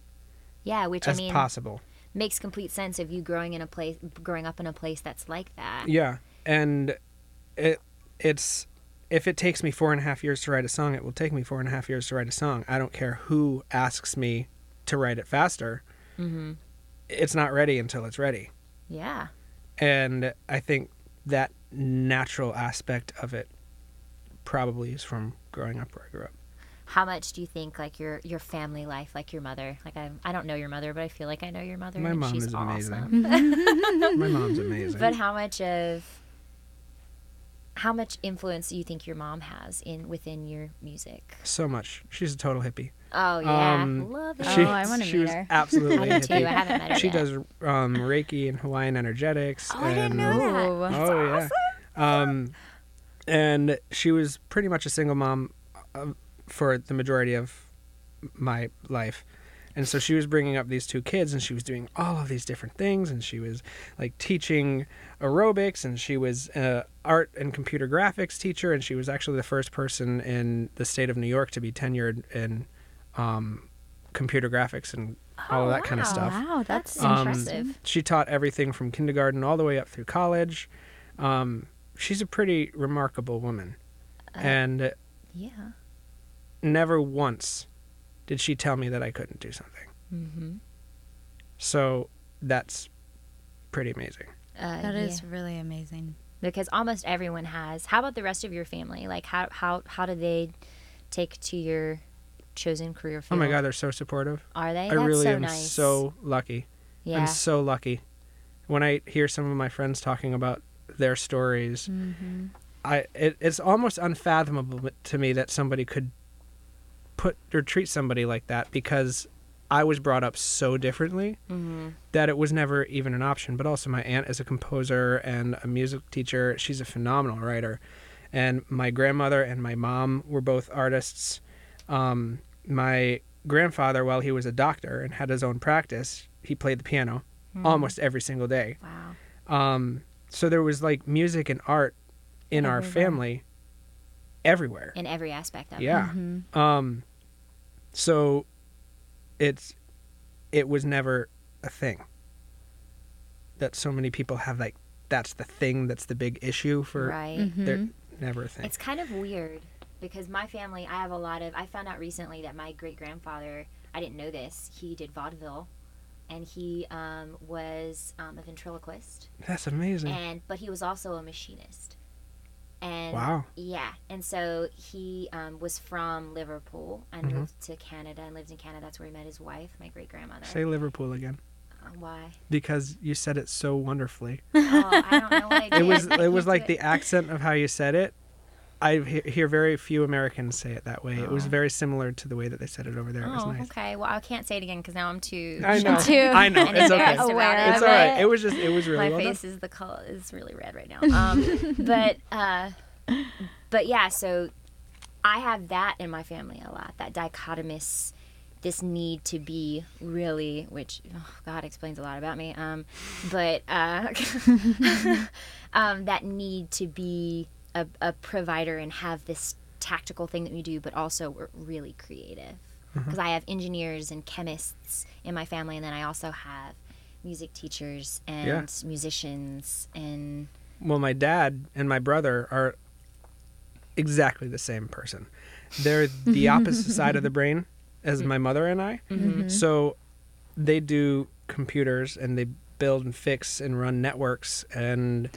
Yeah, which I mean possible. makes complete sense of you growing in a place, growing up in a place that's like that. Yeah, and it it's if it takes me four and a half years to write a song, it will take me four and a half years to write a song. I don't care who asks me to write it faster. Mm-hmm. It's not ready until it's ready. Yeah. and I think that natural aspect of it probably is from growing up where I grew up. How much do you think like your your family life, like your mother, like I I don't know your mother, but I feel like I know your mother. My mom she's is amazing. awesome. My mom's amazing. But how much of how much influence do you think your mom has in within your music? so much. She's a total hippie. Oh yeah, Um, love it. She, Oh, I wanna she meet was her. absolutely I a too. I haven't met her She yet. does um, Reiki and Hawaiian energetics. Oh, I didn't know that. Ooh. oh yeah. Um, and she was pretty much a single mom uh, for the majority of my life. And so she was bringing up these two kids and she was doing all of these different things and she was like teaching aerobics and she was a art and computer graphics teacher and she was actually the first person in the state of New York to be tenured in um, computer graphics and all of that kind of stuff. Wow, that's, That's Um, impressive. She taught everything from kindergarten all the way up through college. Um, she's a pretty remarkable woman, Uh, and Yeah. never once did she tell me that I couldn't do something. Mm-hmm. So that's pretty amazing. Uh, That yeah. is really amazing. because almost everyone has. How about the rest of your family? Like how how how do they take to your chosen career field? Oh my God, they're so supportive. Are they? I That's really so am nice. so lucky. yeah. I'm so lucky. When I hear some of my friends talking about their stories, Mm-hmm. I it, it's almost unfathomable to me that somebody could put or treat somebody like that because I was brought up so differently mm-hmm. that it was never even an option. But also, my aunt is a composer and a music teacher. She's a phenomenal writer, and my grandmother and my mom were both artists. Um, my grandfather, while he was a doctor and had his own practice, he played the piano almost every single day. Wow. Um, so there was like music and art in our family everywhere. In every aspect of it. Yeah. Mm-hmm. Um, so it's it was never a thing that so many people have like that's the thing that's the big issue for Right. Mm-hmm. they're never a thing. It's kind of weird because my family, I have a lot of. I found out recently that my great grandfather, I didn't know this, he did vaudeville, and he um, was um, a ventriloquist, That's amazing. and but he was also a machinist. And Wow. yeah, and so he um, was from Liverpool and Mhm. moved to Canada and lived in Canada. That's where he met his wife, my great grandmother. Say Liverpool again Uh, why? because you said it so wonderfully. Oh, I don't know what I did. It was it was like do the accent of how you said it. I hear very few Americans say it that way. It was Oh. very similar to the way that they said it over there. It was Oh, nice. okay. Well, I can't say it again because now I'm too. I know. Too I know. It's okay. embarrassed about it. It's all right. it. It was just it was really my well done. face is the color is really red right now. Um, but uh, but yeah, so I have that in my family a lot. That dichotomous, this need to be really, which oh, God explains a lot about me. Um, but uh, um, that need to be a, a provider and have this tactical thing that we do, but also we're really creative. Mm-hmm. Because I have engineers and chemists in my family, and then I also have music teachers and Yeah. musicians and Well, my dad and my brother are exactly the same person. They're the opposite side of the brain as my mother and I. Mm-hmm. Mm-hmm. So they do computers and they build and fix and run networks and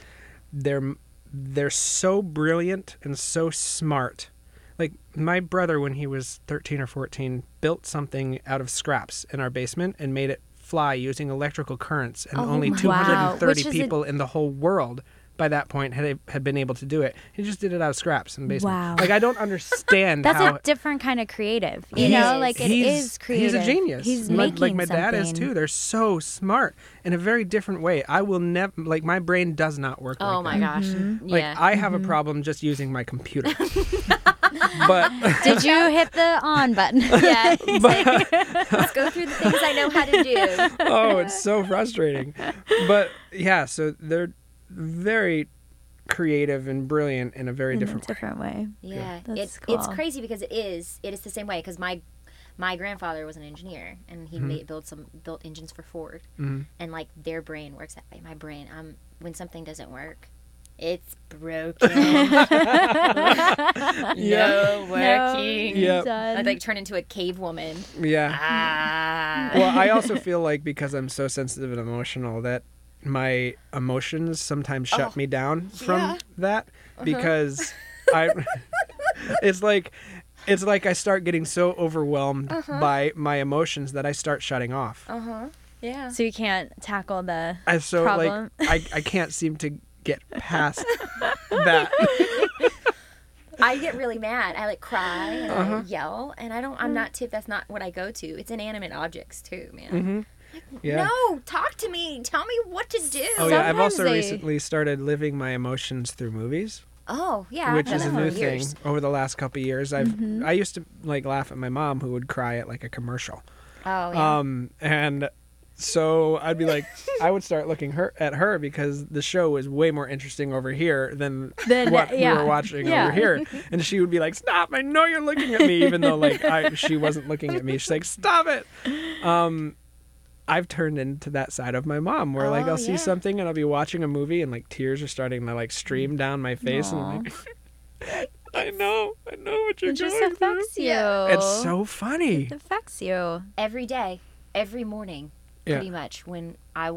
they're they're so brilliant and so smart. Like my brother when he was 13 or 14 built something out of scraps in our basement and made it fly using electrical currents and Oh only 230 Wow. Is a- people in the whole world by that point had had been able to do it. He just did it out of scraps in the basement. Wow. Like I don't understand That's how a different kind of creative. You know, like it is creative. He's a genius. He's My- making like my dad is too. They're so smart in a very different way. I will never like my brain does not work. oh like my that. gosh, mm-hmm. Mm-hmm. Like yeah. I have a mm-hmm. problem just using my computer. but Did you hit the on button? yeah, let's go through the things I know how to do. oh, it's so frustrating. But yeah, so they're very creative and brilliant in a very In different a way. different way. Yeah, That's it, it's crazy because it is. It is the same way because my my grandfather was an engineer and he made, built some built engines for Ford, Mhm. and like their brain works that way. My brain, um, when something doesn't work, it's broken. no working. Yep. I like turn into a cave woman. Yeah. Ah. well, I also feel like because I'm so sensitive and emotional that my emotions sometimes shut Oh, me down from yeah. that Uh-huh. because I it's like it's like I start getting so overwhelmed Uh-huh. by my emotions that I start shutting off. Uh huh. Yeah. So you can't tackle the. I so problem. like I, I can't seem to get past that. I get really mad. I like cry and Uh-huh. I yell, and I don't. I'm not tip. That's not what I go to. It's inanimate objects too, man. Yeah. No, talk to me. Tell me what to do. Oh yeah, I've Sometimes also they- recently started living my emotions through movies. Oh, yeah. which I've is a that new for thing years. over the last couple of years. I've Mm-hmm. I used to like laugh at my mom who would cry at like a commercial. Oh yeah. Um and so I'd be like I would start looking her at her because the show was way more interesting over here than Than- what yeah. we were watching Yeah. over here. And she would be like, "Stop! I know you're looking at me," even though like I she wasn't looking at me. She's like, "Stop it!" Um, I've turned into that side of my mom where like Oh, I'll see yeah. something and I'll be watching a movie and like tears are starting to like stream down my face and I'm like, I know. I know what you're doing. It just going through. affects you. It's so funny. It affects you. every day, every morning, Yeah. pretty much. When I,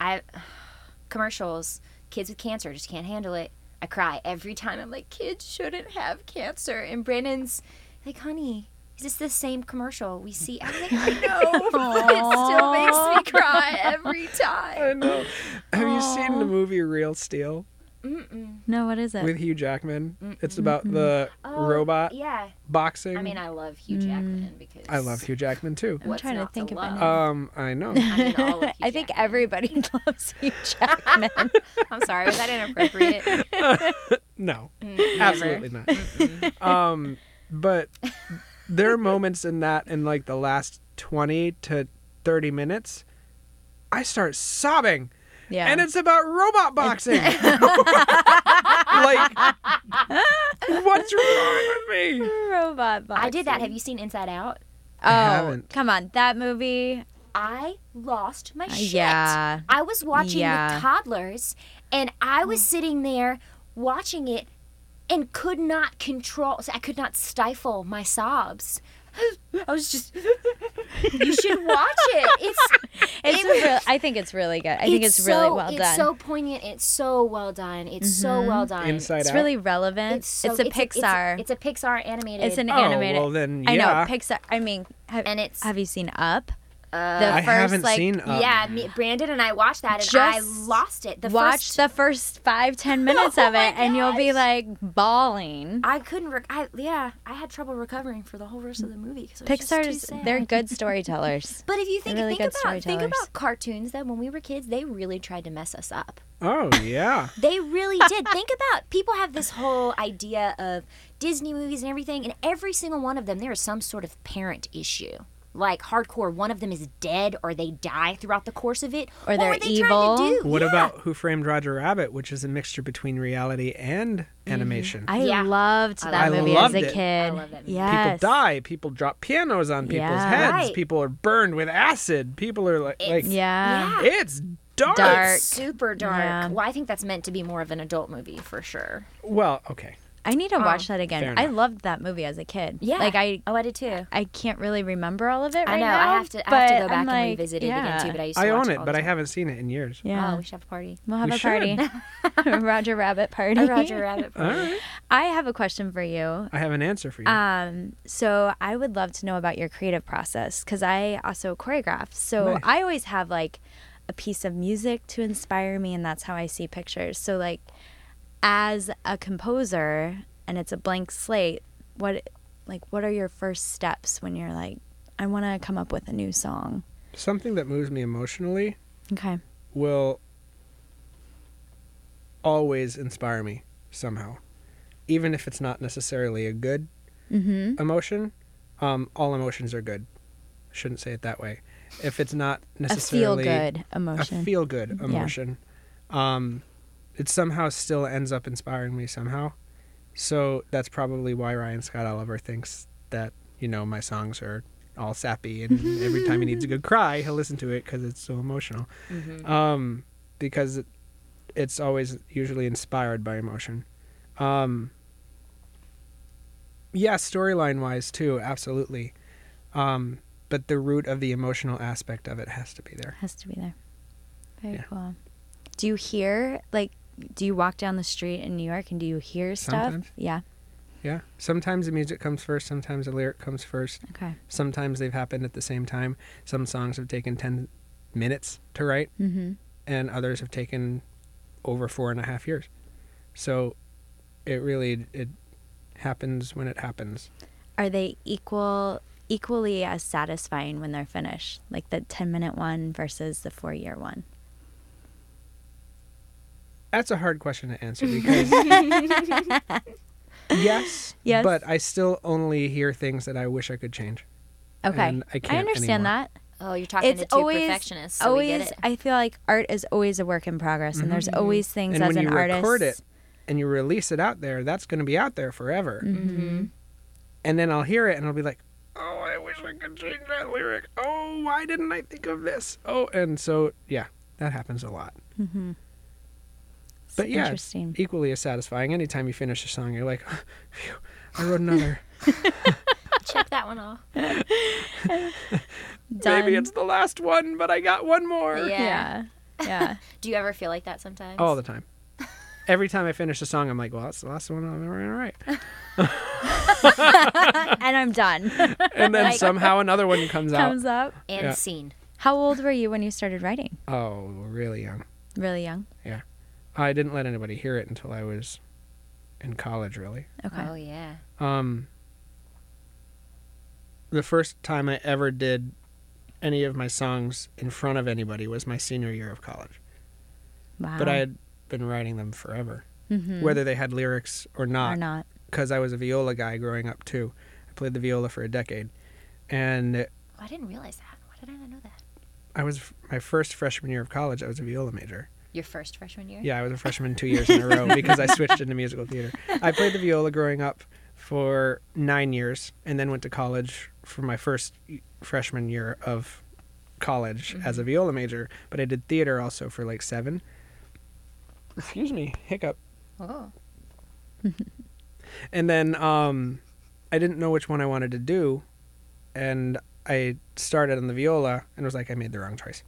I, commercials, kids with cancer just can't handle it. I cry every time. I'm like, kids shouldn't have cancer. And Brandon's like, honey, is this the same commercial we see? I'm like, I know, but it still makes me cry every I time. know. Have you seen the movie Real Steel Mm-mm. No, what is it? with Hugh Jackman? It's about the Oh, robot Yeah. boxing. I mean, I love Hugh Jackman because I love Hugh Jackman too. I'm what's trying to think to of my love? name. Um, I know. I mean, all of I think everybody loves Hugh Jackman. I'm sorry, was that inappropriate? no, Mm, absolutely not. um, but there are moments in that in like the last twenty to thirty minutes, I start sobbing. yeah. and it's about robot boxing. like, what's wrong with me? robot boxing. I did that. Have you seen Inside Out? Oh, haven't. come on. That movie. I lost my Uh, shit. yeah. I was watching Yeah. with toddlers and I was sitting there watching it and could not control I could not stifle my sobs. I was just You should watch it. It's It's It- real, I think it's really good. I think it's, really so, well it's done. It's so poignant. It's so well done. It's so mm-hmm. well done. Inside it's Out. really relevant. It's, so, it's a it's Pixar. It's a, Pixar animated. It's an Oh, animated. well then, I know. Pixar. I mean, have, and it's have you seen Up? Uh, the I first haven't like seen Up. yeah, me, Brandon and I watched that and I lost it. The watch first, the first five ten minutes Oh of it, and you'll be like bawling. I couldn't. Rec- I yeah, I had trouble recovering for the whole rest of the movie because it was just too Pixar's they're good storytellers. But if you think, really think about think about cartoons that when we were kids, they really tried to mess us up. Oh yeah. They really did. think about people have this whole idea of Disney movies and everything, and every single one of them there is some sort of parent issue. Like hardcore, one of them is dead or they die throughout the course of it, Or they're were they evil. Trying to do? What Yeah. about Who Framed Roger Rabbit, which is a mixture between reality and mm-hmm. animation? I Yeah. loved that love- movie I as a it. kid. I love that movie. Yes. People die. People drop pianos on people's Yeah. heads. Right. People are burned with acid. People are like, like Yeah. Yeah. it's dark. Dark. super dark. Yeah. Well, I think that's meant to be more of an adult movie for sure. Well, okay. I need to watch that again. I loved that movie as a kid. Yeah. Like I oh, I did too. I can't really remember all of it I right know. now. I have to. I have to but go back I'm and like, revisit it yeah. again too. But I used to I watch own it, it, but the I haven't seen it in years. Yeah. Oh, we should have a party. we'll have We a party. Roger Rabbit party. A Roger Rabbit party. right. I have a question for you. I have an answer for you. Um, so I would love to know about your creative process because I also choreograph. So Nice. I always have like a piece of music to inspire me, and that's how I see pictures. So like, as a composer, and it's a blank slate. What, like, what are your first steps when you're like, I want to come up with a new song? Something that moves me emotionally Okay. will always inspire me somehow, even if it's not necessarily a good Mm-hmm. emotion. Um, all emotions are good. Shouldn't say it that way. If it's not necessarily A feel good a emotion. feel good emotion, Yeah. emotion, um, it somehow still ends up inspiring me somehow. So that's probably why Ryan Scott Oliver thinks that you know my songs are all sappy, and every time he needs a good cry, he'll listen to it because it's so emotional. Um, because it, it's always usually inspired by emotion. Um, yeah, storyline wise too, absolutely. Um, but the root of the emotional aspect of it has to be there. Has to be there. Very Yeah. cool. Do you hear like? Do you walk down the street in New York and do you hear stuff? Sometimes. Yeah. Yeah. Sometimes the music comes first, sometimes the lyric comes first. Okay. Sometimes they've happened at the same time. Some songs have taken 10 minutes to write, Mm-hmm. and others have taken over four and a half years. So it really it happens when it happens. Are they equal equally as satisfying when they're finished? Like the 10 minute one versus the 4 year one? That's a hard question to answer because yes, Yes. but I still only hear things that I wish I could change. Okay. And I can't understand anymore. that. Oh, you're talking It's to two always perfectionists. So we always get it. I feel like art is always a work in progress and there's always things Mm-hmm. And as when an you artist. record it and you release it out there, that's going to be out there forever. Mm-hmm. And then I'll hear it and I'll be like, "Oh, I wish I could change that lyric. Oh, why didn't I think of this?" Oh, and so yeah, that happens a lot. But yeah, it's interesting. equally as satisfying. Anytime you finish a song, you're like, Phew, I wrote another. Check that one off. Done. Maybe it's the last one, but I got one more. Yeah. Yeah. Yeah. Do you ever feel like that sometimes? All the time. Every time I finish a song, I'm like, well, that's the last one. I'm ever going to write. and I'm done. And then Like- somehow another one comes out. Comes up. and Yeah. scene. How old were you when you started writing? Oh, really young. Really young. I didn't let anybody hear it until I was in college, really. Okay. Oh yeah. Um, the first time I ever did any of my songs in front of anybody was my senior year of college. Wow. But I had been writing them forever, Mhm. whether they had lyrics or not. or not, not. because I was a viola guy growing up too. I played the viola for a decade, and Oh, I didn't realize that. Why did I not know that? I was my first freshman year of college. I was a viola major. Your first freshman year? Yeah, I was a freshman two years in a row because I switched into musical theater. I played the viola growing up for nine years and then went to college for my first freshman year of college as a viola major. But I did theater also for like seven. Excuse me, hiccup. Oh. And then um, I didn't know which one I wanted to do. And I started on the viola and was like, I made the wrong choice.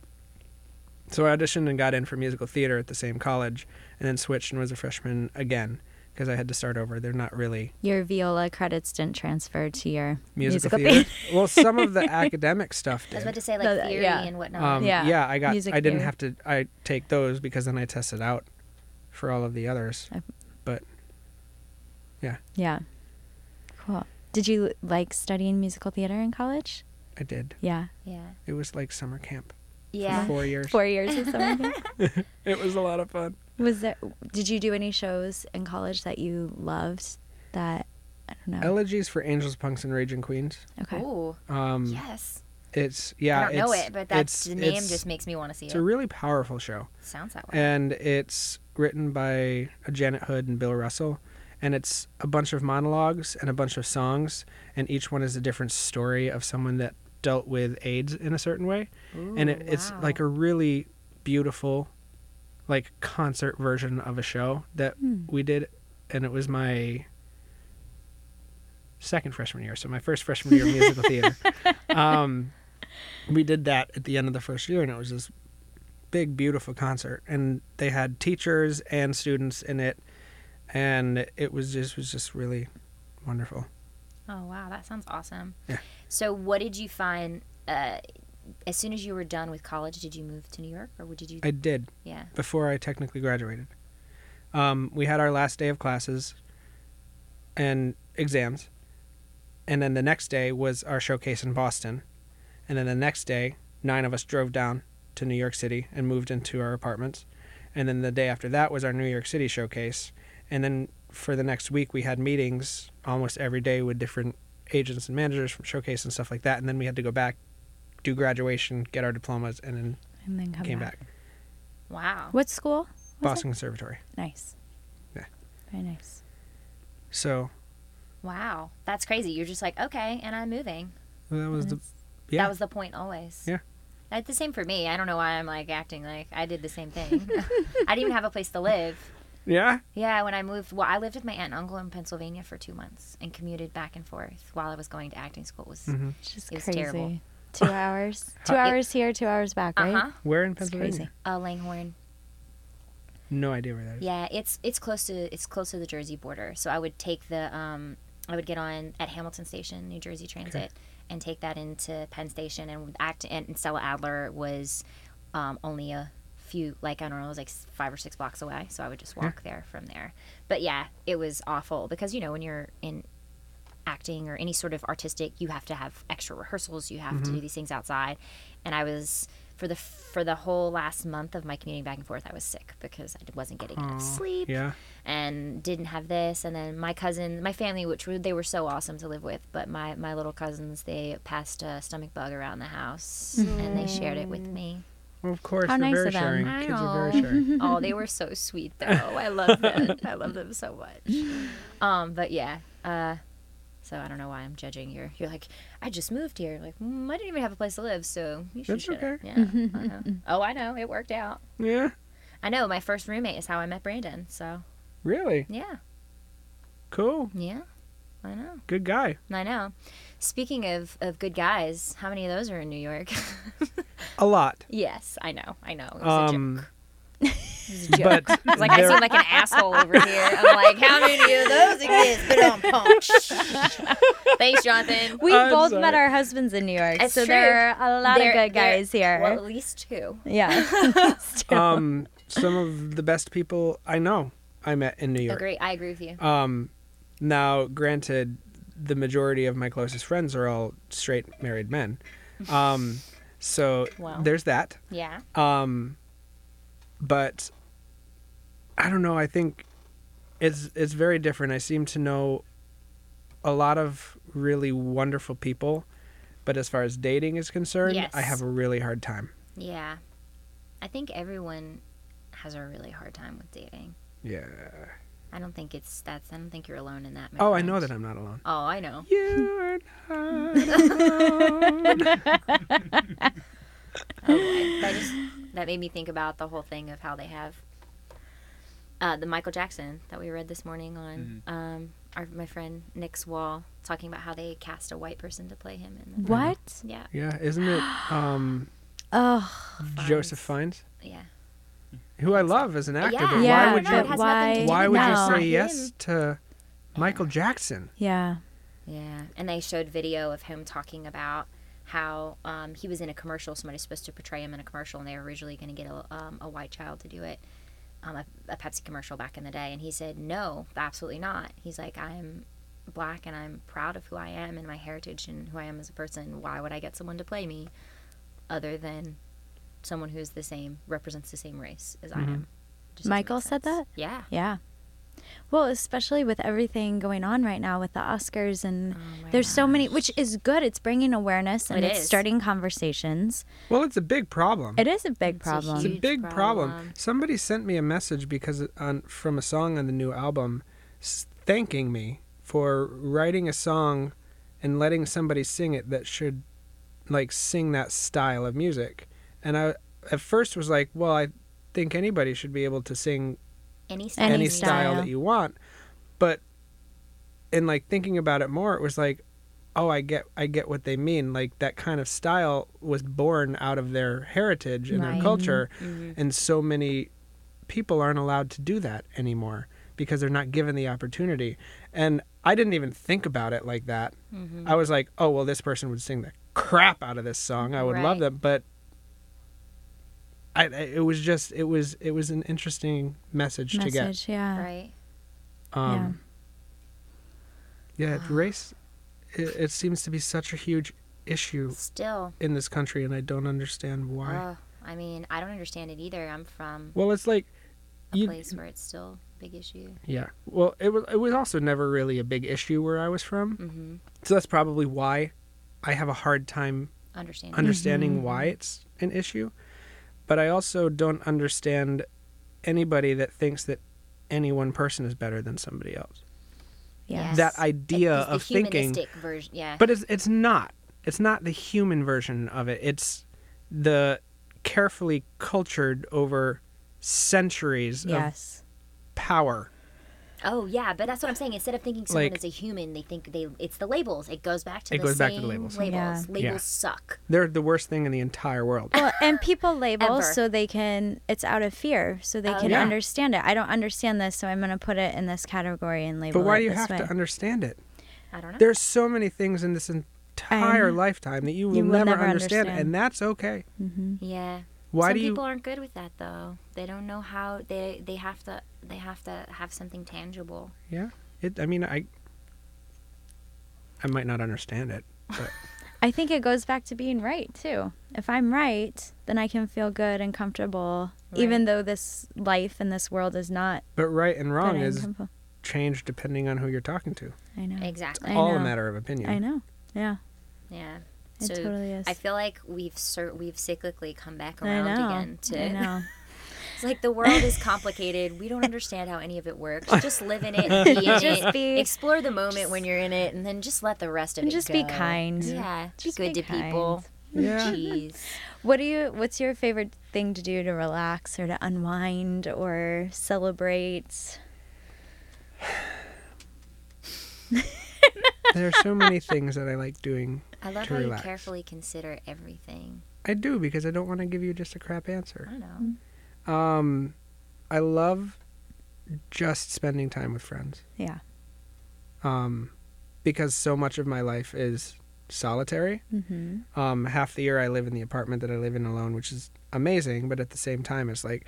So I auditioned and got in for musical theater at the same college and then switched and was a freshman again because I had to start over. They're not really Your viola credits didn't transfer to your musical, musical, theater. well, some of the academic stuff I was did. about to say like The- theory yeah. and whatnot. Um, Yeah. yeah. I got. Music I didn't theory. have to. I take those because then I tested out for all of the others. But yeah. Yeah. Cool. Did you like studying musical theater in college? I did. Yeah. yeah. It was like summer camp Yeah. for four years. Four years of summer camp. It was a lot of fun. Was there? Did you do any shows in college that you loved? That I don't know. Elegies for Angels, Punks, and Raging Queens. okay. Ooh. Um, Yes. It's yeah. I don't know it, but that's the name just makes me want to see It's it. It's a really powerful show, Sounds that way. and it's written by Janet Hood and Bill Russell, and it's a bunch of monologues and a bunch of songs, and each one is a different story of someone that dealt with AIDS in a certain way, and it, Ooh, it's like a really beautiful, like concert version of a show that Hmm. we did, and it was my second freshman year, so my first freshman year of musical theater. Um, we did that at the end of the first year, and it was this big, beautiful concert, and they had teachers and students in it, and it was just was just really wonderful. Oh wow, that sounds awesome. Yeah. So what did you find? Uh, as soon as you were done with college, did you move to New York, or did you? I did yeah. before I technically graduated. Um, we had our last day of classes and exams, and then the next day was our showcase in Boston, and then the next day, nine of us drove down to New York City and moved into our apartments, and then the day after that was our New York City showcase, and then for the next week we had meetings almost every day with different agents and managers from showcase and stuff like that, and then we had to go back, do graduation, get our diplomas, and then And then come came back. back. Wow. What school? was it? Boston Conservatory. Nice. Yeah. Very nice. So Wow. That's crazy. You're just like okay, and I'm moving. that was the yeah. That was the point always. Yeah. That's the same for me. I don't know why I'm like acting like I did the same thing. I didn't even have a place to live. Yeah. Yeah, when I moved, well, I lived with my aunt and uncle in Pennsylvania for two months and commuted back and forth while I was going to acting school. It was hmm just It was crazy. terrible. Two hours. Two hours here, two hours back, right? uh huh. Where in Pennsylvania? Uh, Langhorne. No idea where that is. Yeah, it's it's close to it's close to the Jersey border. So I would take the um I would get on at Hamilton Station, New Jersey Transit, and take that into Penn Station. And act and Stella Adler was um, only a few like I don't know, it was like five or six blocks away. So I would just hmm. walk there from there. But yeah, it was awful because you know when you're in acting or any sort of artistic, you have to have extra rehearsals. You have to do mm-hmm. these things outside. And I was for the for the whole last month of my commuting back and forth, I was sick because I wasn't getting enough sleep Yeah. and didn't have this. And then my cousin, my family, which were, they were so awesome to live with, but my my little cousins, they passed a stomach bug around the house and they shared it with me. Well, of course, How they're nice very of them. sharing. I Kids are very sharing. oh, they were so sweet though. I love them. I love them so much. Um, but yeah. Uh, so I don't know why I'm judging. You're you're like I just moved here. Like mm, I didn't even have a place to live, so you should. That's shut it." okay. Yeah. I know. Oh, I know. It worked out. Yeah. I know my first roommate is how I met Brandon. So Really? yeah, Cool. yeah, I know, Good guy. I know. Speaking of of good guys, how many of those are in New York? A lot. yes, I know, I know. It was a Um, joke. It a joke. but It's like I seem like an asshole over here. I'm like, how many of those exist? Put it on punch. Thanks, Jonathan. We I'm both sorry. met our husbands in New York, It's so true. there are a lot There- of good there- guys here. Well, at least two. yeah. Still. um, some of the best people I know I met in New York. Agree. I agree with you. Um, now, granted, the majority of my closest friends are all straight married men. Um, so Wow. there's that. Yeah. Um, but I don't know. I think it's it's very different. I seem to know a lot of really wonderful people, but as far as dating is concerned, I have a really hard time. Yeah. I think everyone has a really hard time with dating. Yeah. I don't think it's that's. I don't think you're alone in that. my Oh, I know that I'm not alone. Oh, I know. You're not alone. Oh boy. That just that made me think about the whole thing of how they have uh, the Michael Jackson that we read this morning on um, our my friend Nick's wall, talking about how they cast a white person to play him. In the what? Yeah. yeah, isn't it um, Oh, Joseph Fiennes, Yeah. Who I love as an actor? Yeah. but yeah. why would no, you? it but has nothing to why? Why would that. you say yes to Michael Jackson? Yeah. Yeah, and they showed video of him talking about how um, he was in a commercial. Somebody's supposed to portray him in a commercial, and they were originally going to get a, um, a white child to do it, um, a, a Pepsi commercial back in the day. And he said, "No, absolutely not." He's like, "I'm black, and I'm proud of who I am and my heritage and who I am as a person. Why would I get someone to play me, other than someone who's the same, represents the same race as I mm-hmm. am?" Just Michael said that? Yeah. Yeah. Well, especially with everything going on right now with the Oscars and Oh my there's so many which is good. It's bringing awareness and It it's is. starting conversations. Well, it's a big problem. It is a big It's a problem. It's a big problem. problem. Somebody sent me a message because on from a song on the new album, thanking me for writing a song and letting somebody sing it that should like sing that style of music. And I at first was like, well, I think anybody should be able to sing Any Any any, style. style. that you want. But in like thinking about it more, it was like, oh, I get I get what they mean. Like that kind of style was born out of their heritage and Right. their culture, Mhm. and so many people aren't allowed to do that anymore because they're not given the opportunity. And I didn't even think about it like that. Mhm. I was like, oh well, this person would sing the crap out of this song. I would love them, but. I, I- it was just it was it was an interesting message, to get. Message, yeah. Right. Um, yeah. race. It, it seems to be such a huge issue Still, in this country, and I don't understand why. uh, I mean, I don't understand it either. I'm from well, it's like, a you, place where it's still a big issue. yeah. Well, it was it was also never really a big issue where I was from, Mm-hmm. so that's probably why I have a hard time Understand. understanding Mhm. why it's an issue. But I also don't understand anybody that thinks that any one person is better than somebody else. Yes. That idea It's the of thinking humanistic version. Yeah. But it's it's not. It's not the human version of it. It's the carefully cultured over centuries of Yes. power. Oh yeah, but that's what I'm saying. Instead of thinking someone Like- is a human, they think they it's the labels. It goes back to It the goes same back to the labels. Yeah. Labels Yeah. suck. They're the worst thing in the entire world. Well, and people label so they can. It's out of fear, so they Oh, can yeah. understand it. I don't understand this, so I'm going to put it in this category and label it. But why it do you have way. to understand it? I don't know. There's so many things in this entire know. lifetime that you will, You will never, never understand, understand. and that's okay. hmm yeah. Why Some do you people aren't good with that though. They don't know how they they have to they have to have something tangible. Yeah. It I mean I I might not understand it, but I think it goes back to being right too. If I'm right, then I can feel good and comfortable, even though this life and this world is not. but right and wrong is comfort- changed depending on who you're talking to. I know. Exactly. I All a matter of opinion. I know. Yeah, Yeah. It So totally is. I feel like we've cer- we've cyclically come back I around know. again to I know. It's like the world is complicated. We don't understand how any of it works. Just live in it, be in Just it, be- explore the moment when you're in it, and then just let the rest of And it just go. be kind. Yeah, Just be good be to people. kind. Yeah. Jeez. What do you? What's your favorite thing to do to relax or to unwind or celebrate? There are so many things that I like doing. I love To how relax. you carefully consider everything. I do because I don't want to give you just a crap answer. I know. Um, I love just spending time with friends. Yeah. Um, because so much of my life is solitary. Mm-hmm. Um, half the year I live in the apartment that I live in alone, which is amazing. But at the same time, it's like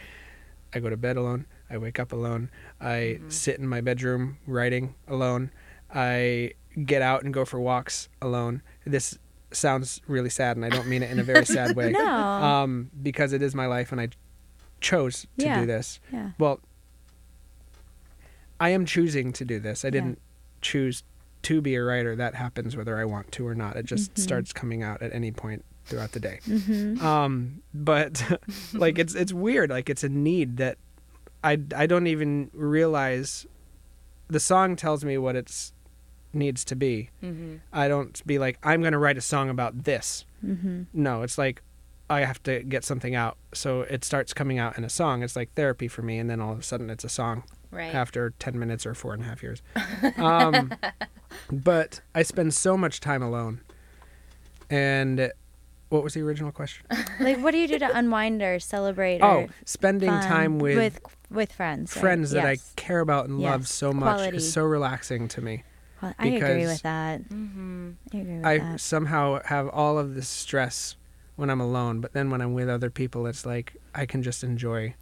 I go to bed alone. I wake up alone. I sit in my bedroom writing alone. I get out and go for walks alone. This sounds really sad, and I don't mean it in a very sad way. No. Um, because it is my life, and I chose to Yeah. do this. yeah. Well, I am choosing to do this. I didn't choose to be a writer. That happens whether I want to or not. It just Mhm. starts coming out at any point throughout the day. Mm-hmm. Um, but like it's it's weird. Like it's a need that I I don't even realize. The song tells me what it's needs to be. Mm-hmm. I don't be like I'm going to write a song about this. Mm-hmm. No, it's like I have to get something out. So it starts coming out in a song. It's like therapy for me, and then all of a sudden it's a song Right. after 10 minutes or four and a half years. Um, but I spend so much time alone. And what was the original question? Like, what do you do to unwind or celebrate? Oh, or spending time with, with with friends. right? friends that I care about and love so much Quality. is so relaxing to me. Well, I agree with that. mm-hmm. I agree with I that. somehow have all of this stress when I'm alone, but then when I'm with other people, it's like I can just enjoy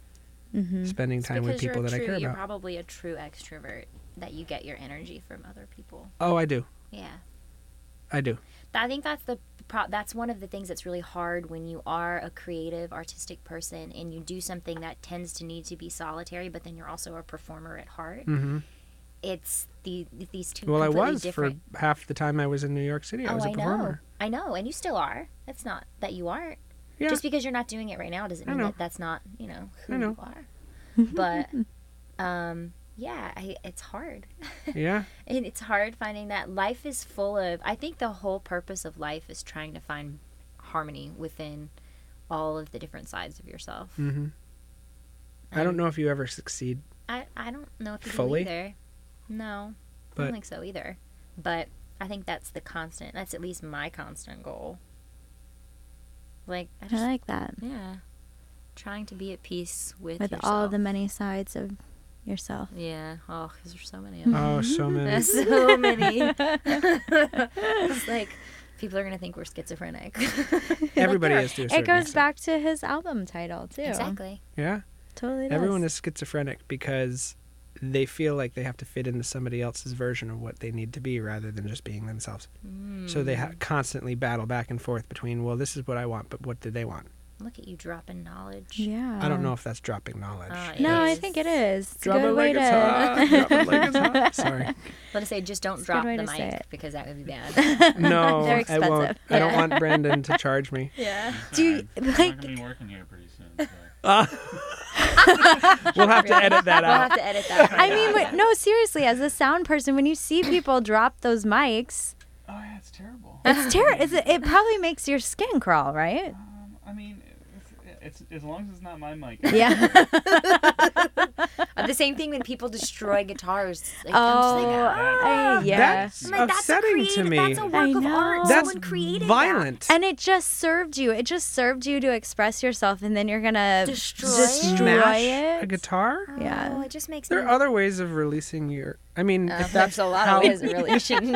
Mm-hmm. spending time with people that I care about. You're about. probably a true extrovert that you get your energy from other people. Oh, I do. Yeah. I do. I think that's the pro- that's one of the things that's really hard when you are a creative, artistic person and you do something that tends to need to be solitary, but then you're also a performer at heart. hmm It's the these two. Well, I was different. for half the time I was in New York City. I oh, was a I know, performer. I know, and you still are. That's not that you aren't. Yeah. Just because you're not doing it right now doesn't mean that that's not you know who I know. you are. but um, yeah, I, it's hard. yeah. And it's hard finding that life is full of. I think the whole purpose of life is trying to find harmony within all of the different sides of yourself. hmm I don't know if you ever succeed. I, I don't know if you Fully? either. No, I don't think so either. But I think that's the constant. That's at least my constant goal. Like I I like that. yeah, trying to be at peace with With yourself. all the many sides of yourself. yeah. Oh, because there's so many of oh, them. Oh, so many. There's so many. it's like people are gonna think we're schizophrenic. Everybody Like, is to a It goes extent. back to his album title too. exactly. Yeah. Totally. Does. Everyone is schizophrenic because they feel like they have to fit into somebody else's version of what they need to be rather than just being themselves. So they Mm. ha- constantly battle back and forth between, well, this is what I want, but what do they want? Look at you dropping knowledge. Yeah. I don't know if that's dropping knowledge. Uh, it No, I think it is. It's Drop a it good way like it's to. hot. Drop it like it's hot. Sorry. Let us say just don't It's drop the mic it. because that would be bad. No, I won't. expensive. I don't want Brandon to charge me. yeah. Do you- I'm gonna be working here pretty soon. We'll have to edit that We'll have out. to edit that. part I mean, but no, seriously, as a sound person, when you see people drop those mics, Oh yeah, it's terrible. it's terrible. It probably makes your skin crawl, right? Um, I mean, it's, it's as long as it's not my mic. Yeah. The same thing when people destroy guitars. Like, oh, I'm just like, ah. I- yeah. That's I'm like, that's a upsetting to me. That's a work I of know. art. That's Someone created that. violent. And it just served you. It just served you to express yourself, and then you're gonna Destroy destroy Smash it. a guitar? Yeah. Oh, it just makes There me. are other ways of releasing your. I mean, Uh, if that's there's a lot how, of ways really shouldn't.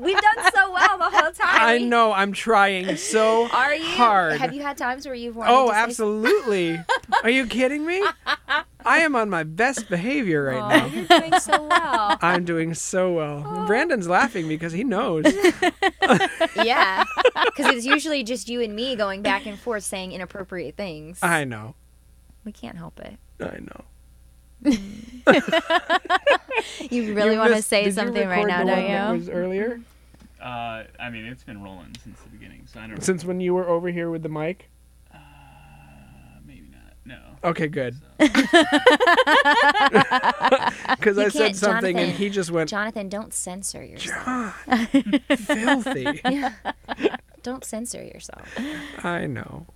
We've done so well the whole time. I know. I'm trying so Are you? hard. Have you had times where you've wanted Oh, to say absolutely. Are you kidding me? I am on my best behavior right Oh, now. you're doing so well. I'm doing so well. Brandon's laughing because he knows. yeah, because it's usually just you and me going back and forth saying inappropriate things. I know. we can't help it. I know. You really You want to missed- say did you something right record now, the don't one that you? was earlier? Uh, I mean, it's been rolling since the beginning, so I don't. Since when you were over here with the mic? Maybe not. No. Okay, good. So, Because I said can't, something and Jonathan. he just went, Jonathan, don't censor yourself. John, filthy. Yeah. don't censor yourself. I know.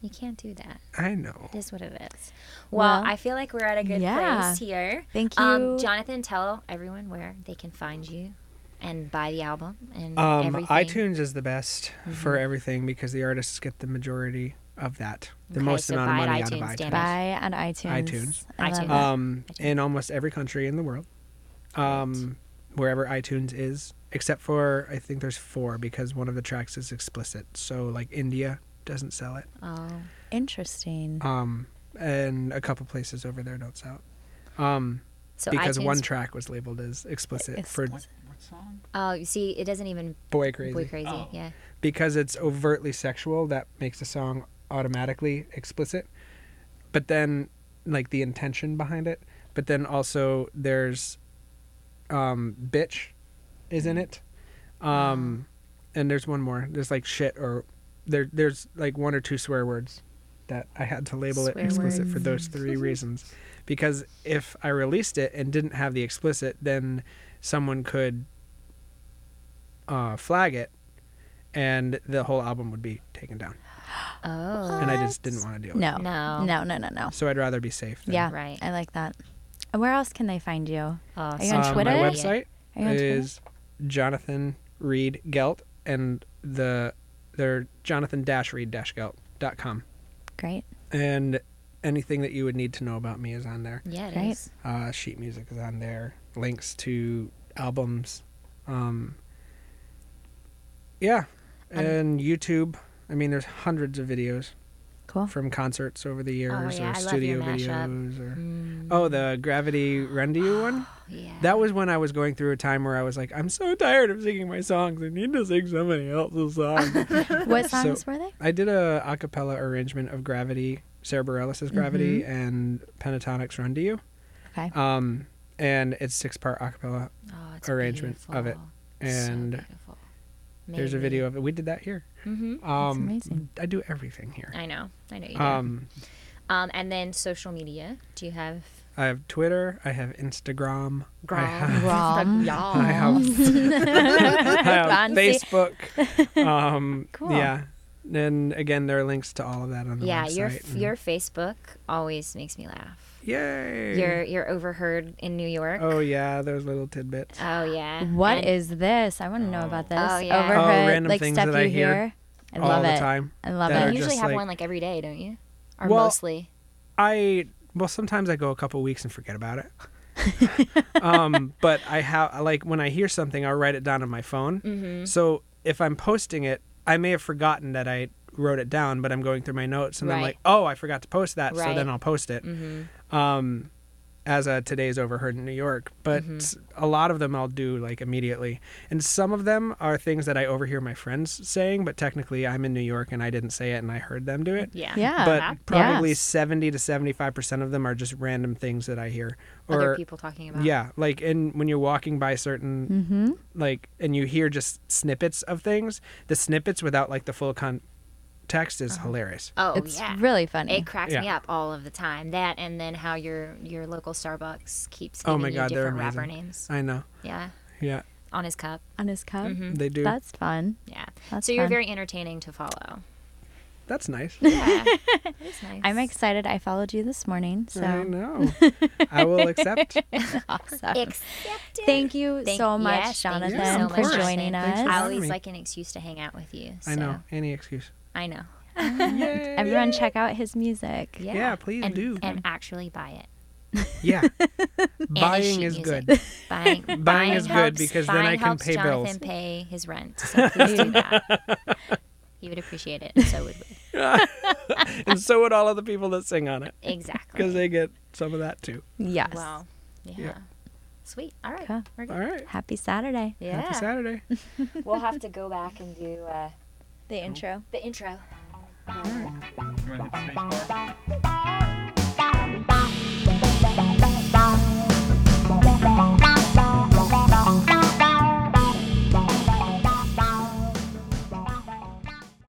You can't do that. I know. It is what it is. Well, Well, I feel like we're at a good yeah. place here. Thank Um, you. Jonathan, tell everyone where they can find you and buy the album and Um, everything. iTunes is the best for everything because the artists get the majority of that, the Okay, most so amount of money at out of iTunes, iTunes. damn. Buy on iTunes. iTunes. iTunes. Um, iTunes. in almost every country in the world, um, wherever iTunes is, except for I think there's four because one of the tracks is explicit. So like India doesn't sell it, Oh, Interesting. um, and a couple places over there don't sell it. Um, so because iTunes. one track was labeled as explicit Ex- for What, what song? Oh, you see, it doesn't even boy crazy. boy crazy. Oh. Yeah. because it's overtly sexual that makes the song automatically explicit but then like the intention behind it but then also there's um bitch is in it um and there's one more. There's like shit or there there's like one or two swear words that I had to label it Swear explicit for those three reasons. Because if I released it and didn't have the explicit then someone could uh, flag it and the whole album would be taken down Oh. and I just didn't want to deal with No. it. No. No, no, no, no. So I'd rather be safe. Than, Yeah. Right. I like that. And where else can they find you? Oh, Are you on Uh, Twitter? My website Are you on Twitter? is Jonathan Reid Gealt and the they're Jonathan Dash Reid Dash Gealt dot com Great. and anything that you would need to know about me is on there. Yeah, it Great. is. Uh, sheet music is on there. Links to albums. Um, yeah, Um, and YouTube. I mean, there's hundreds of videos Cool. from concerts over the years Oh, yeah, or I studio videos or Mm, oh the Gravity Run to You one. yeah. That was when I was going through a time where I was like, I'm so tired of singing my songs. I need to sing somebody else's song. What So- songs were they? I did a a cappella arrangement of Gravity, Sara Bareilles' Gravity, Mm-hmm. and Pentatonix Run to You. Okay. Um, and it's six part a cappella. oh, arrangement of it. And so beautiful. there's a video of it. We did that here. Mm-hmm. Um, amazing. I do everything here. I know. I know you do. Um, um, and then social media. Do you have? I have Twitter. I have Instagram. I have, Rom. I have, I have Facebook. Um, Cool. Yeah. And again, there are links to all of that on the Yeah, website. your and- your Facebook always makes me laugh. Yay. You're you're overheard in New York. Oh yeah, those little tidbits. Oh, yeah. What And- is this? I want to know about this. Oh, yeah. Overheard, Oh, random like things stuff that I you hear hear. I all love the it. time. I love that You are it. usually have like- one like every day, don't you? Or Well, mostly. I well sometimes I go a couple weeks and forget about it. um, but I have like when I hear something, I'll write it down on my phone. Mm-hmm. So if I'm posting it, I may have forgotten that I wrote it down, but I'm going through my notes and I'm like, oh, I forgot to post that, so then I'll post it. Mm-hmm. Um, as a today's overheard in New York, but Mm-hmm. s- a lot of them I'll do like immediately, and some of them are things that I overhear my friends saying, but technically I'm in New York and I didn't say it and I heard them do it. Yeah. Yeah. But probably Yes. seventy to seventy-five percent of them are just random things that I hear, Other or people talking about. yeah, like in when you're walking by certain Mm-hmm. like and you hear just snippets of things, the snippets without like the full context is hilarious. Oh it's yeah. really funny. It cracks me up all of the time. That and then how your your local Starbucks keeps Oh giving my you God, they're different rapper names. I know. Yeah. Yeah, On his cup. on his cup. Mhm. they do. That's fun. Yeah. That's so you're fun. very entertaining to follow. That's nice. Yeah. it is nice. I'm excited. I followed you this morning, so I so know. I will accept. awesome. Accepted. Thank you Thank- so much, yes, thank you Jonathan, so for much, joining Jonathan. Thanks for us. I always like an excuse to hang out with you. I know. Any excuse. I know. Yay. Everyone, check out his music. Yeah. Yeah, please and, do. And actually buy it. Yeah. Buying is music. good. Buying, Buying is good because then I can helps pay Jonathan bills. pay his rent. So please do that. He would appreciate it, and so would we. and so would all of the people that sing on it Exactly. because they get some of that too. Yes. Wow. Yeah. Yeah. Sweet. All right. Cool. We're good. All right. Happy Saturday. Yeah. Happy Saturday. We'll have to go back and do uh, the intro. The intro.